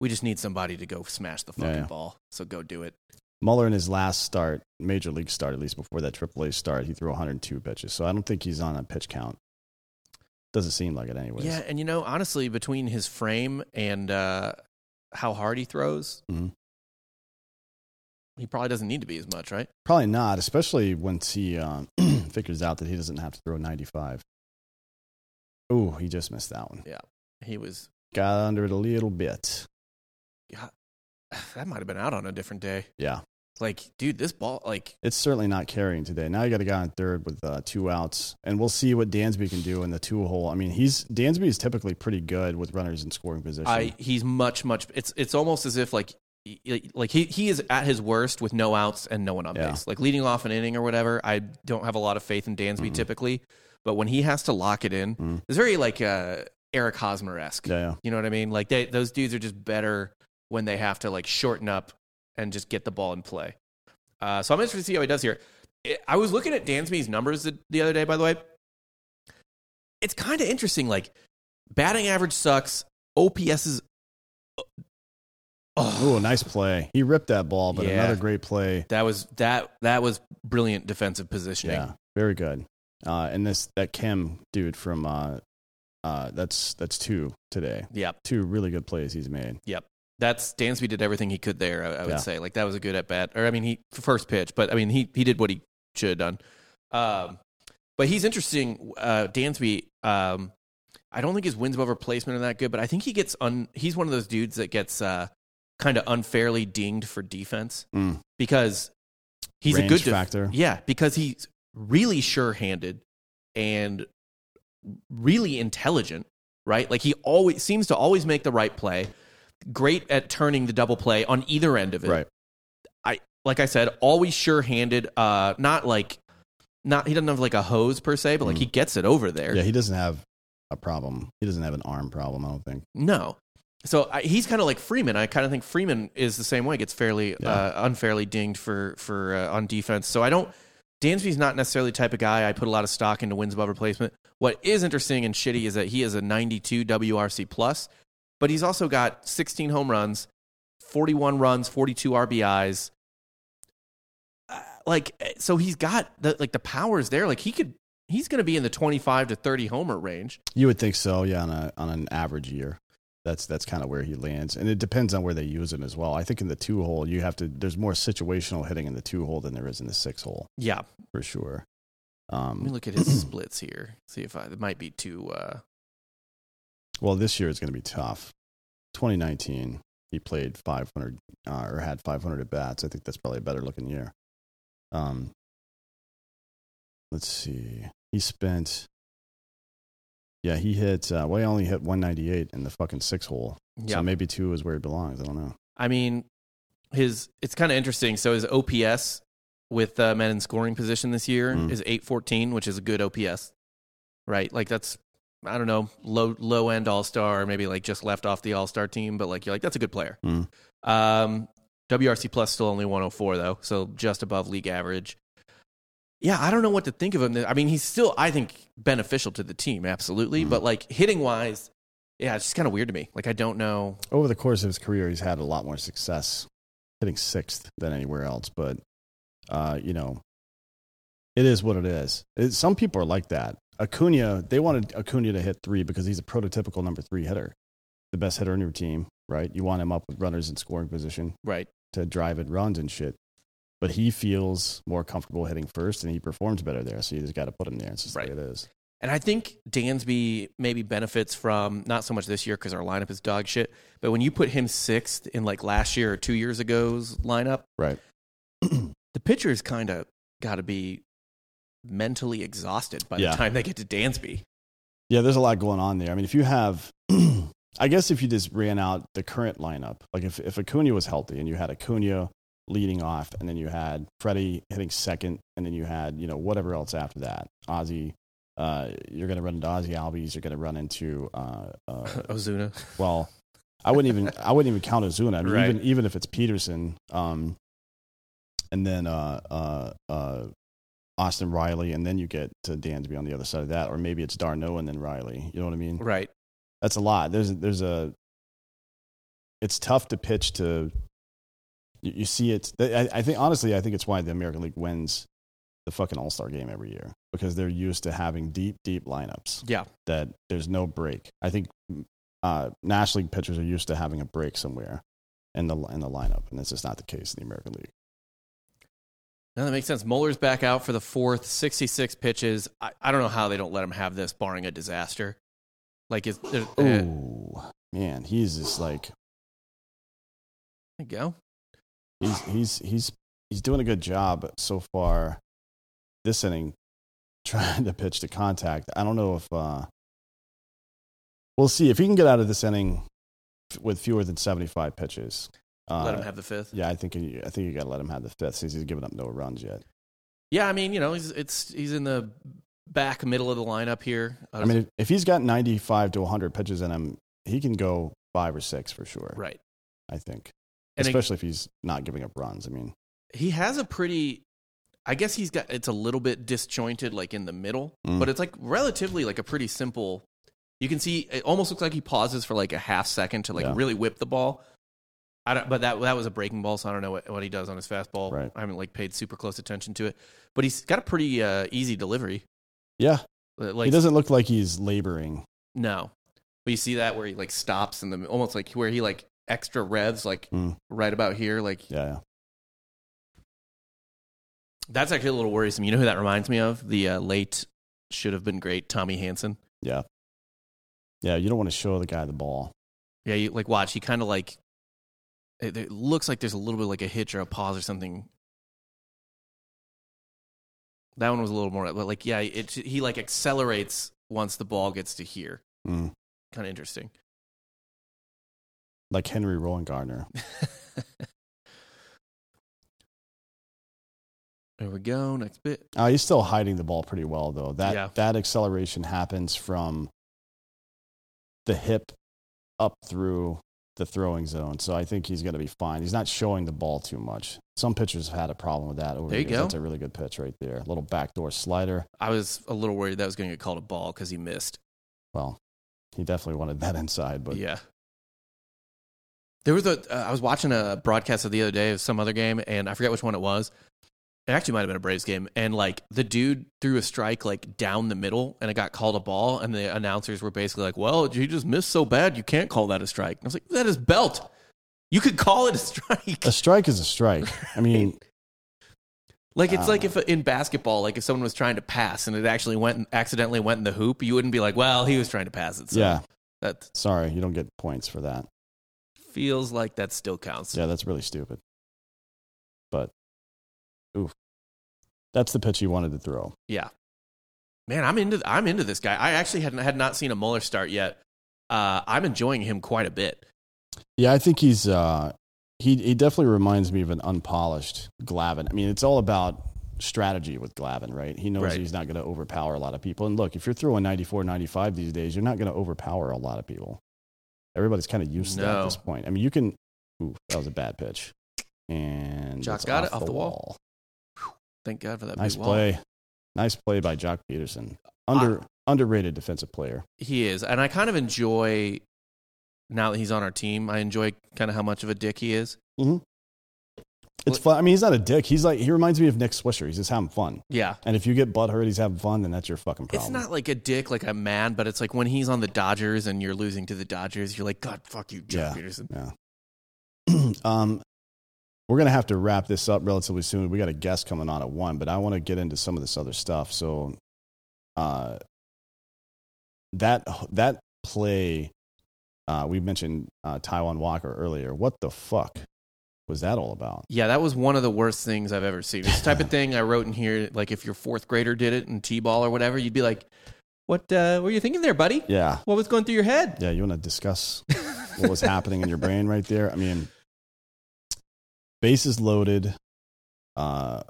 we just need somebody to go smash the fucking yeah. ball. So go do it. Muller in his last start, major league start, at least before that AAA start, he threw 102 pitches. So I don't think he's on a pitch count. Doesn't seem like it, anyways. Yeah, and you know, honestly, between his frame and uh, how hard he throws, Mhm. He probably doesn't need to be as much, right? Probably not, especially once he um, figures out that he doesn't have to throw 95. Ooh, he just missed that one. Yeah, he was Got under it a little bit. Yeah, that might have been out on a different day. Yeah. Like, dude, this ball, like, It's certainly not carrying today. Now you got a guy on third with uh, two outs, and we'll see what Dansby can do in the two hole. I mean, he's Dansby is typically pretty good with runners in scoring position. I he's much much. It's it's almost as if like like he he is at his worst with no outs and no one on Yeah. base. Like leading off an inning or whatever. I don't have a lot of faith in Dansby Mhm. typically, but when he has to lock it in, Mhm. it's very like uh, Eric Hosmer esque. yeah, yeah. You know what I mean? Like they those dudes are just better when they have to like shorten up and just get the ball in play. Uh, so I'm interested to see how he does here. I- I was looking at Dansby's numbers the, the other day, by the way. It's kind of interesting. Like batting average sucks. OPS is. Oh, Ooh, nice play. He ripped that ball, but Yeah. another great play. that was that that was brilliant defensive positioning. Yeah, very good. Uh, and this that Kim dude from uh, uh, that's that's two today. Yep. Two really good plays he's made. Yep. That's Dansby did everything he could there. I, I would Yeah. say like that was a good at bat. Or I mean, he first pitch, but I mean he he did what he should have done. Um, but he's interesting. Uh, Dansby. Um, I don't think his wins above replacement are that good, but I think he gets un. He's one of those dudes that gets uh, kind of unfairly dinged for defense Mm. because he's Range a good def- factor. Yeah, because he's really sure-handed and really intelligent, right? Like he always seems to always make the right play. Great at turning the double play on either end of it. Right. I like I said, always sure-handed. Uh, not like not he doesn't have like a hose per se, but like Mm. he gets it over there. Yeah, he doesn't have a problem. He doesn't have an arm problem. I don't think. No. So I, he's kind of like Freeman. I kind of think Freeman is the same way. Gets fairly Yeah. uh, unfairly dinged for for uh, on defense. So I don't. Dansby's not necessarily the type of guy I put a lot of stock into wins above replacement. What is interesting and shitty is that he is a 92 WRC plus, but he's also got 16 home runs, 41 runs, 42 RBIs. Uh, like so, he's got the like the powers there. Like he could. He's going to be in the 25 to 30 homer range. You would think so, yeah, on a on an average year. That's that's kind of where he lands, and it depends on where they use him as well. I think in the two hole, you have to. There's more situational hitting in the two hole than there is in the six hole Yeah, for sure. Let me Um, look at his splits here. See if I it might be too. Uh, well, this year is going to be tough. 2019, he played 500 uh, or had 500 at bats. I think that's probably a better looking year. Um, let's see. He spent. Yeah, he hit. Uh, well, he only hit 198 in the fucking six hole. yeah, So maybe two is where he belongs. I don't know. I mean, his it's kind of interesting. So his OPS with uh, men in scoring position this year Mm. is eight fourteen, which is a good OPS, right? Like that's I don't know low low end All Star, maybe like just left off the All Star team, but like you're like that's a good player. Mm. Um, WRC plus still only 104 though, so just above league average. Yeah, I don't know what to think of him. I mean, he's still I think beneficial to the team, absolutely, Mm. but like hitting wise, yeah, it's just kind of weird to me. Like I don't know. Over the course of his career, he's had a lot more success hitting sixth than anywhere else. But, uh, you know, it is what it is. It, some people are like that. Acuna, they wanted Acuna to hit three because he's a prototypical number three hitter, the best hitter in your team, right? You want him up with runners in scoring position Right. to drive at runs and shit. But he feels more comfortable hitting first and he performs better there. So you just got to put him there. It's just Right. the way it is. And I think Dansby maybe benefits from not so much this year because our lineup is dog shit, but when you put him sixth in like last year or two years ago's lineup, Right. the pitcher's kind of got to be mentally exhausted by Yeah. the time they get to Dansby. Yeah, there's a lot going on there. I mean, if you have, I guess if you just ran out the current lineup, like if, if Acuna was healthy and you had Acuna leading off and then you had Freddie hitting second and then you had, you know, whatever else after that, Ozzy, uh, you're going to run into Ozzy Albies, you're going to run into, uh, uh, Ozuna. well, I wouldn't even, I wouldn't even count Ozuna. I mean, Right. even, even if it's Pederson, um, and then, uh, uh, uh, Austin Riley, and then you get to Dansby on the other side of that, or maybe it's d'Arnaud and then Riley. You know what I mean? Right. That's a lot. There's there's a. It's tough to pitch to. You, you see it. I, I think honestly, I think it's why the American League wins the fucking All Star game every year because they're used to having deep, deep lineups Yeah. that there's no break. I think uh, National League pitchers are used to having a break somewhere in the in the lineup, and that's just not the case in the American League. No, that makes sense. Muller's back out for the fourth, 66 pitches. I, I don't know how they don't let him have this, barring a disaster. Like, is there, uh, Ooh, man, he's just like There you go. He's he's he's he's doing a good job so far this inning trying to pitch to contact. I don't know if uh we'll see if he can get out of this inning f- with fewer than 75 pitches. Uh, Let him have the fifth. Yeah, I think he, I think you got to let him have the fifth since he's given up no runs yet. Yeah, I mean, you know, he's it's he's in the back middle of the lineup here. Uh, I mean, if, if he's got 95 to 100 pitches in him, he can go five or six for sure. right, I think, and it- especially if he's not giving up runs. I mean, he has a pretty. I guess he's got it's a little bit disjointed, like in the middle, Mm. but it's like relatively like a pretty simple. You can see it almost looks like he pauses for like a half second to like Yeah. really whip the ball. I don't, but that that was a breaking ball, so I don't know what, what he does on his fastball. Right. I haven't like paid super close attention to it, but he's got a pretty uh, easy delivery. yeah, Like he doesn't look like he's laboring. no, but you see that where he like stops in the almost like where he like extra revs like Mm. right about here, like Yeah, yeah. That's actually a little worrisome. You know who that reminds me of? The uh, late should have been great Tommy Hanson. Yeah. Yeah, you don't want to show the guy the ball. Yeah, you like watch. He kind of like it, it looks like there's a little bit like a hitch or a pause or something. That one was a little more but like yeah, it he like accelerates once the ball gets to here. Mm. Kind of interesting. Like Henry Rowengartner. there we go. Next bit. Uh, he's still hiding the ball pretty well, though. That Yeah. that acceleration happens from the hip up through the throwing zone. So I think he's going to be fine. He's not showing the ball too much. Some pitchers have had a problem with that over There you years. go. That's a really good pitch right there. A little backdoor slider. I was a little worried that was going to get called a ball because he missed. Well, he definitely wanted that inside, but yeah. There was a. Uh, I was watching a broadcast of the other day of some other game, and I forget which one it was. It actually might have been a Braves game, and like the dude threw a strike like down the middle, and it got called a ball, and the announcers were basically like, "Well, you just missed so bad, you can't call that a strike." And I was like, "That is belt. You could call it a strike." a strike is a strike. I mean, Like it's Uh, like if in basketball, like if someone was trying to pass and it actually went accidentally went in the hoop, you wouldn't be like, "Well, he was trying to pass it." So yeah, that sorry, you don't get points for that. Feels like that still counts. Yeah, that's really stupid. But, oof. That's the pitch he wanted to throw. Yeah, man, I'm into I'm into this guy. I actually had had not seen a Muller start yet. Uh, I'm enjoying him quite a bit. Yeah, I think he's uh he he definitely reminds me of an unpolished Glavine. I mean, it's all about strategy with Glavine, right? He knows Right. he's not going to overpower a lot of people. And look, if you're throwing 94, 95 these days, you're not going to overpower a lot of people. Everybody's kind of used to that at No. this point. I mean, you can ooh, that was a bad pitch. And Joc it's got it off the wall. Thank God for that. Nice big wall. play. Nice play by Joc Pederson. Under underrated defensive player. He is, and I kind of enjoy now that he's on our team. I enjoy kind of how much of a dick he is. Mm-hmm. It's fun. I mean, he's not a dick. He's like he reminds me of Nick Swisher. He's just having fun. Yeah, And if you get butthurt, he's having fun, then that's your fucking problem. it's not like a dick, like a man, but it's like when he's on the Dodgers and you're losing to the Dodgers, you're like, God, fuck you, Joc Yeah. Pederson. Yeah. um, we're gonna have to wrap this up relatively soon. We got a guest coming on at one, but I want to get into some of this other stuff. So, uh, that that play, uh, we mentioned uh, Taijuan Walker earlier. What the fuck was that all about? Yeah, that was one of the worst things I've ever seen. This type of thing I wrote in here. Like if your fourth grader did it in t-ball or whatever, you'd be like, "What uh, were you thinking there, buddy? Yeah, What was going through your head?" yeah. You want to discuss what was happening in your brain right there? I mean, bases loaded, uh,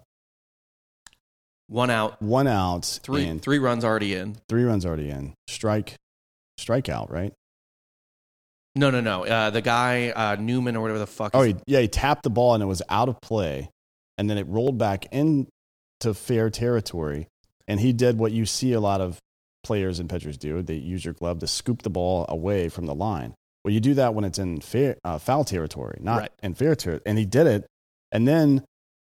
One out, one out, three three runs already in. three runs already in. Strike, strikeout, right? No, no, no. Uh, the guy uh, Newman or whatever the fuck. Oh, is- he, yeah, he tapped the ball and it was out of play, and then it rolled back into fair territory, and he did what you see a lot of players and pitchers do. They use your glove to scoop the ball away from the line. Well, you do that when it's in fair, uh, foul territory, not Right. in fair territory. And he did it, and then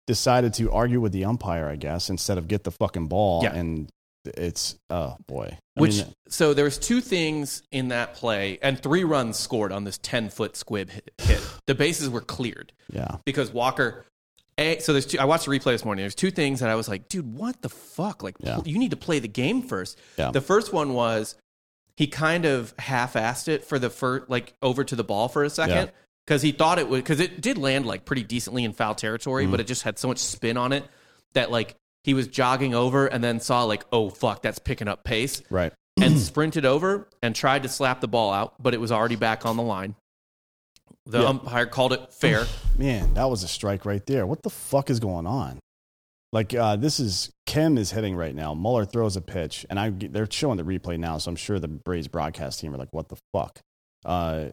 decided to argue with the umpire, I guess, instead of get the fucking ball. Yeah. And it's oh boy, I Which mean, so there was two things in that play, and three runs scored on this ten foot squib hit. hit. The bases were cleared yeah, because Walker. A, so there's two, I watched the replay this morning. There's two things that I was like, dude, what the fuck? Like, Yeah. you need to play the game first. Yeah. The first one was he kind of half-assed it for the first, like over to the ball for a Yeah. second because he thought it would because it did land like pretty decently in foul territory, Mm-hmm. but it just had so much spin on it that like he was jogging over and then saw like, oh fuck, that's picking up pace right. and sprinted over and tried to slap the ball out, but it was already back on the line. The Yeah. umpire called it fair. Man, that was a strike right there. What the fuck is going on? Like uh, this is Kim is hitting right now. Muller throws a pitch, and I they're showing the replay now, so I'm sure the Braves broadcast team are like, "What the fuck?" Uh,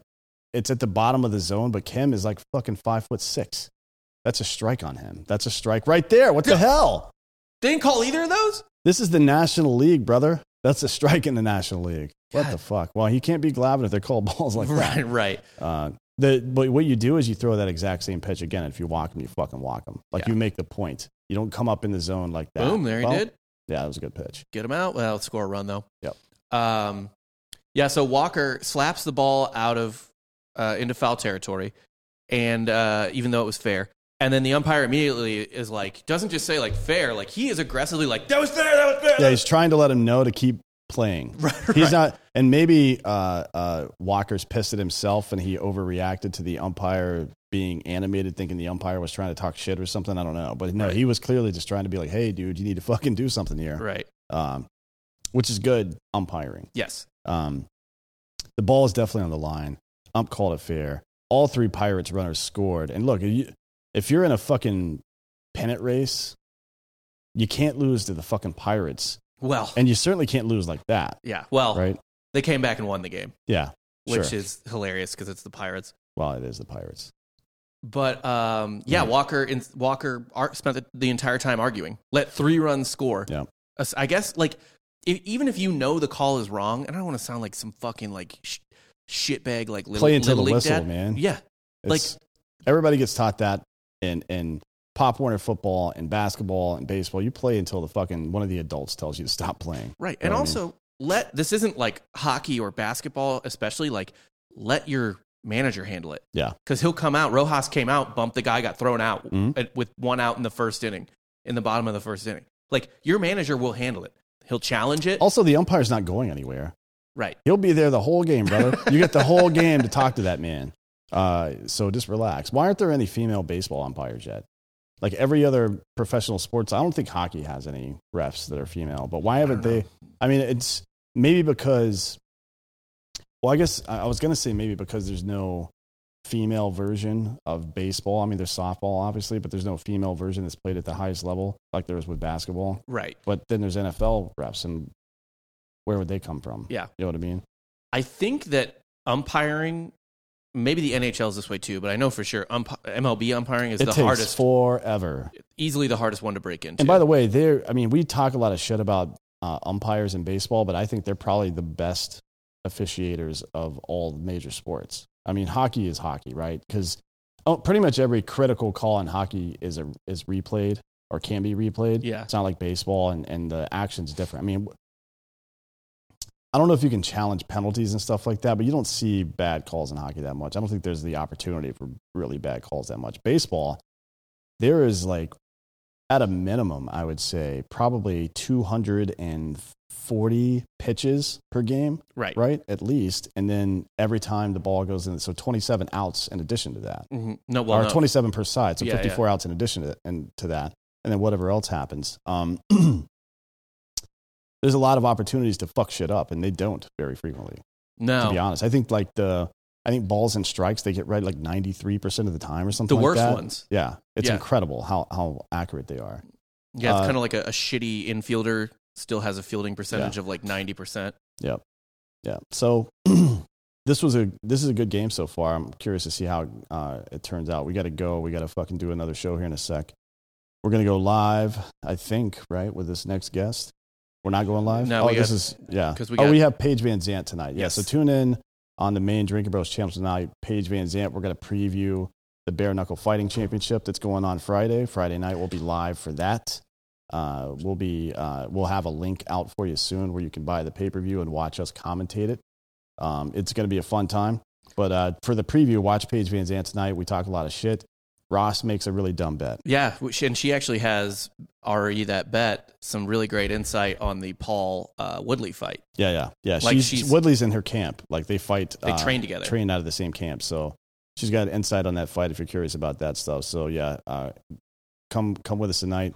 it's at the bottom of the zone, but Kim is like fucking five foot six. That's a strike on him. That's a strike right there. What the hell? They didn't call either of those? This is the National League, brother. That's a strike in the National League. What the fuck? Well, he can't be Glavine if they call balls like that. right, right. Uh, the but what you do is you throw that exact same pitch again. And if you walk him, you fucking walk him. Like Yeah. you make the point. You don't come up in the zone like that. Boom, there he Well, did. Yeah, that was a good pitch. Get him out. Well, score a run though. Yep. Um, yeah. So Walker slaps the ball out of uh, into foul territory, and uh, even though it was fair, and then the umpire immediately is like, doesn't just say like fair, like he is aggressively like that was fair, that was fair. Yeah, he's trying to let him know to keep playing. Right, He's right. not, and maybe uh, uh, Walker's pissed at himself and he overreacted to the umpire being animated, thinking the umpire was trying to talk shit or something. I don't know, but no, Right. he was clearly just trying to be like, "Hey, dude, you need to fucking do something here," Right. um, which is good umpiring. Yes. Um, the ball is definitely on the line. Ump called it fair. All three Pirates runners scored. And look, you- if you're in a fucking pennant race, you can't lose to the fucking Pirates, Well, and you certainly can't lose like that, yeah. Well, right? they came back and won the game, Yeah, which sure. is hilarious because it's the Pirates. well, it is the Pirates. But um, yeah, Yeah. Walker in, Walker ar- spent the, the entire time arguing. Let three runs score. Yeah. I guess like if, even if you know the call is wrong, and I don't want to sound like some fucking like sh- shitbag like little, Play until little the whistle, dad. man. Yeah, Like- everybody gets taught that in in Pop Warner football and basketball and baseball. You play until the fucking one of the adults tells you to stop playing. right. You And what I also let this isn't like hockey or basketball, especially like let your manager handle it. Yeah. because he'll come out. Rojas came out, bumped the guy, got thrown out Mhm. at- with one out in the first inning, in the bottom of the first inning. Like your manager will handle it. He'll challenge it. Also, the umpire's not going anywhere. Right. He'll be there the whole game, brother. you get the whole game to talk to that man. Uh, so just relax. Why aren't there any female baseball umpires yet? Like every other professional sports, I don't think hockey has any refs that are female. But why haven't don't they? I mean, it's maybe because. Well, I guess I I was going to say maybe because there's no female version of baseball. I mean, there's softball, obviously, but there's no female version that's played at the highest level like there is with basketball. Right. But then there's NFL refs, and where would they come from? Yeah. You know what I mean? I think that umpiring, maybe the NHL is this way too, but I know for sure ump- MLB umpiring is it the takes hardest, forever. easily the hardest one to break into. And by the way, they're, I mean, we talk a lot of shit about uh, umpires in baseball, but I think they're probably the best officiators of all major sports. I mean, hockey is hockey, right? Because oh, pretty much every critical call in hockey is a, is replayed or can be replayed. Yeah. It's not like baseball and, and the action's different. I mean, I don't know if you can challenge penalties and stuff like that, but you don't see bad calls in hockey that much. I don't think there's the opportunity for really bad calls that much. Baseball, there is like, at a minimum, I would say probably 240 pitches per game, right. right? At least. And then every time the ball goes in, so 27 outs in addition to that Mhm. No, well, or no. 27 per side, so Yeah, 54 outs in addition to, and to that, and then whatever else happens. Um, there's a lot of opportunities to fuck shit up, and they don't very frequently. No, to be honest, I think like the I think balls and strikes they get right like 93 percent of the time or something. The like worst that. ones. Yeah, it's Yeah. incredible how how accurate they are. Yeah, it's Uh, kind of like a, a shitty infielder still has a fielding percentage of like 90%. Yeah. Yeah. So this was a this is a good game so far. I'm curious to see how uh, it turns out. We got to go. We got to fucking do another show here in a sec. We're gonna go live, I think, right, with this next guest. We're not going live. No, oh, this got- is yeah. we oh, we have Paige VanZant tonight. Yeah, Yes. so tune in on the main Drinking Bros channel tonight. Paige VanZant. We're gonna preview the Bare Knuckle Fighting Championship that's going on Friday. Friday night we'll be live for that. Uh, we'll be uh, we'll have a link out for you soon where you can buy the pay per view and watch us commentate it. Um, it's going to be a fun time. But uh, for the preview, watch Paige VanZant tonight. We talk a lot of shit. Ross makes a really dumb bet. Yeah, and she actually has re that bet some really great insight on the Paul uh, Woodley fight. Yeah, yeah, yeah. Like she's, she's- Woodley's in her camp. Like they fight. They uh, train together. Train out of the same camp. So she's got insight on that fight. If you're curious about that stuff. So yeah, uh, come come with us tonight.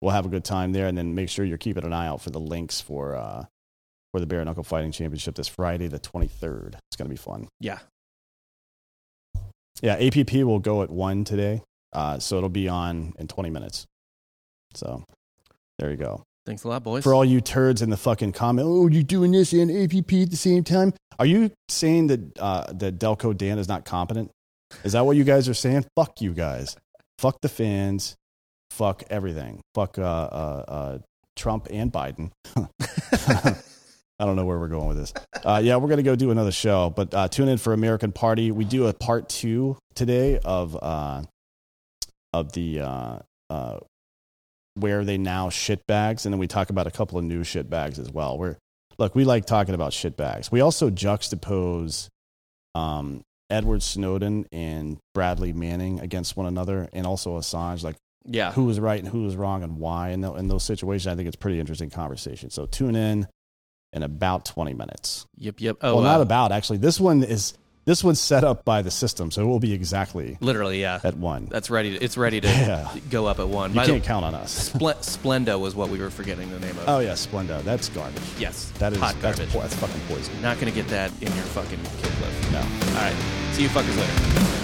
We'll have a good time there, and then make sure you're keeping an eye out for the links for uh, for the Bare Knuckle Fighting Championship this Friday, the 23rd. It's going to be fun. Yeah. Yeah, APP will go at one today, uh, so it'll be on in 20 minutes. So there you go. Thanks a lot, boys. For all you turds in the fucking comment, oh, you doing this and APP at the same time? Are you saying that uh, that Delco Dan is not competent? Is that what you guys are saying? Fuck you guys. Fuck the fans. Fuck everything. Fuck uh, uh, uh, Trump and Biden. I don't know where we're going with this. Uh, yeah, we're going to go do another show, but uh, tune in for American Party. We do a part two today of uh, of the uh, uh, where they now shit bags, and then we talk about a couple of new shit bags as well. We're look, we like talking about shit bags. We also juxtapose um, Edward Snowden and Bradley Manning against one another, and also Assange, like yeah. who was right and who was wrong and why in, tho- in those situations. I think it's pretty interesting conversation. So tune in. In about 20 minutes. Yep, yep. Oh, well, uh, not about actually. This one is this one's set up by the system, so it will be exactly literally, yeah. at one. That's ready. To, it's ready to Yeah. go up at one. You By the- can't count on us. Spl- Splenda was what we were forgetting the name of. Oh yeah, Splenda. That's garbage. yes, That is hot that's, garbage. po- that's fucking poison. Not gonna get that in your fucking kid list. No. All right. See you fuckers later.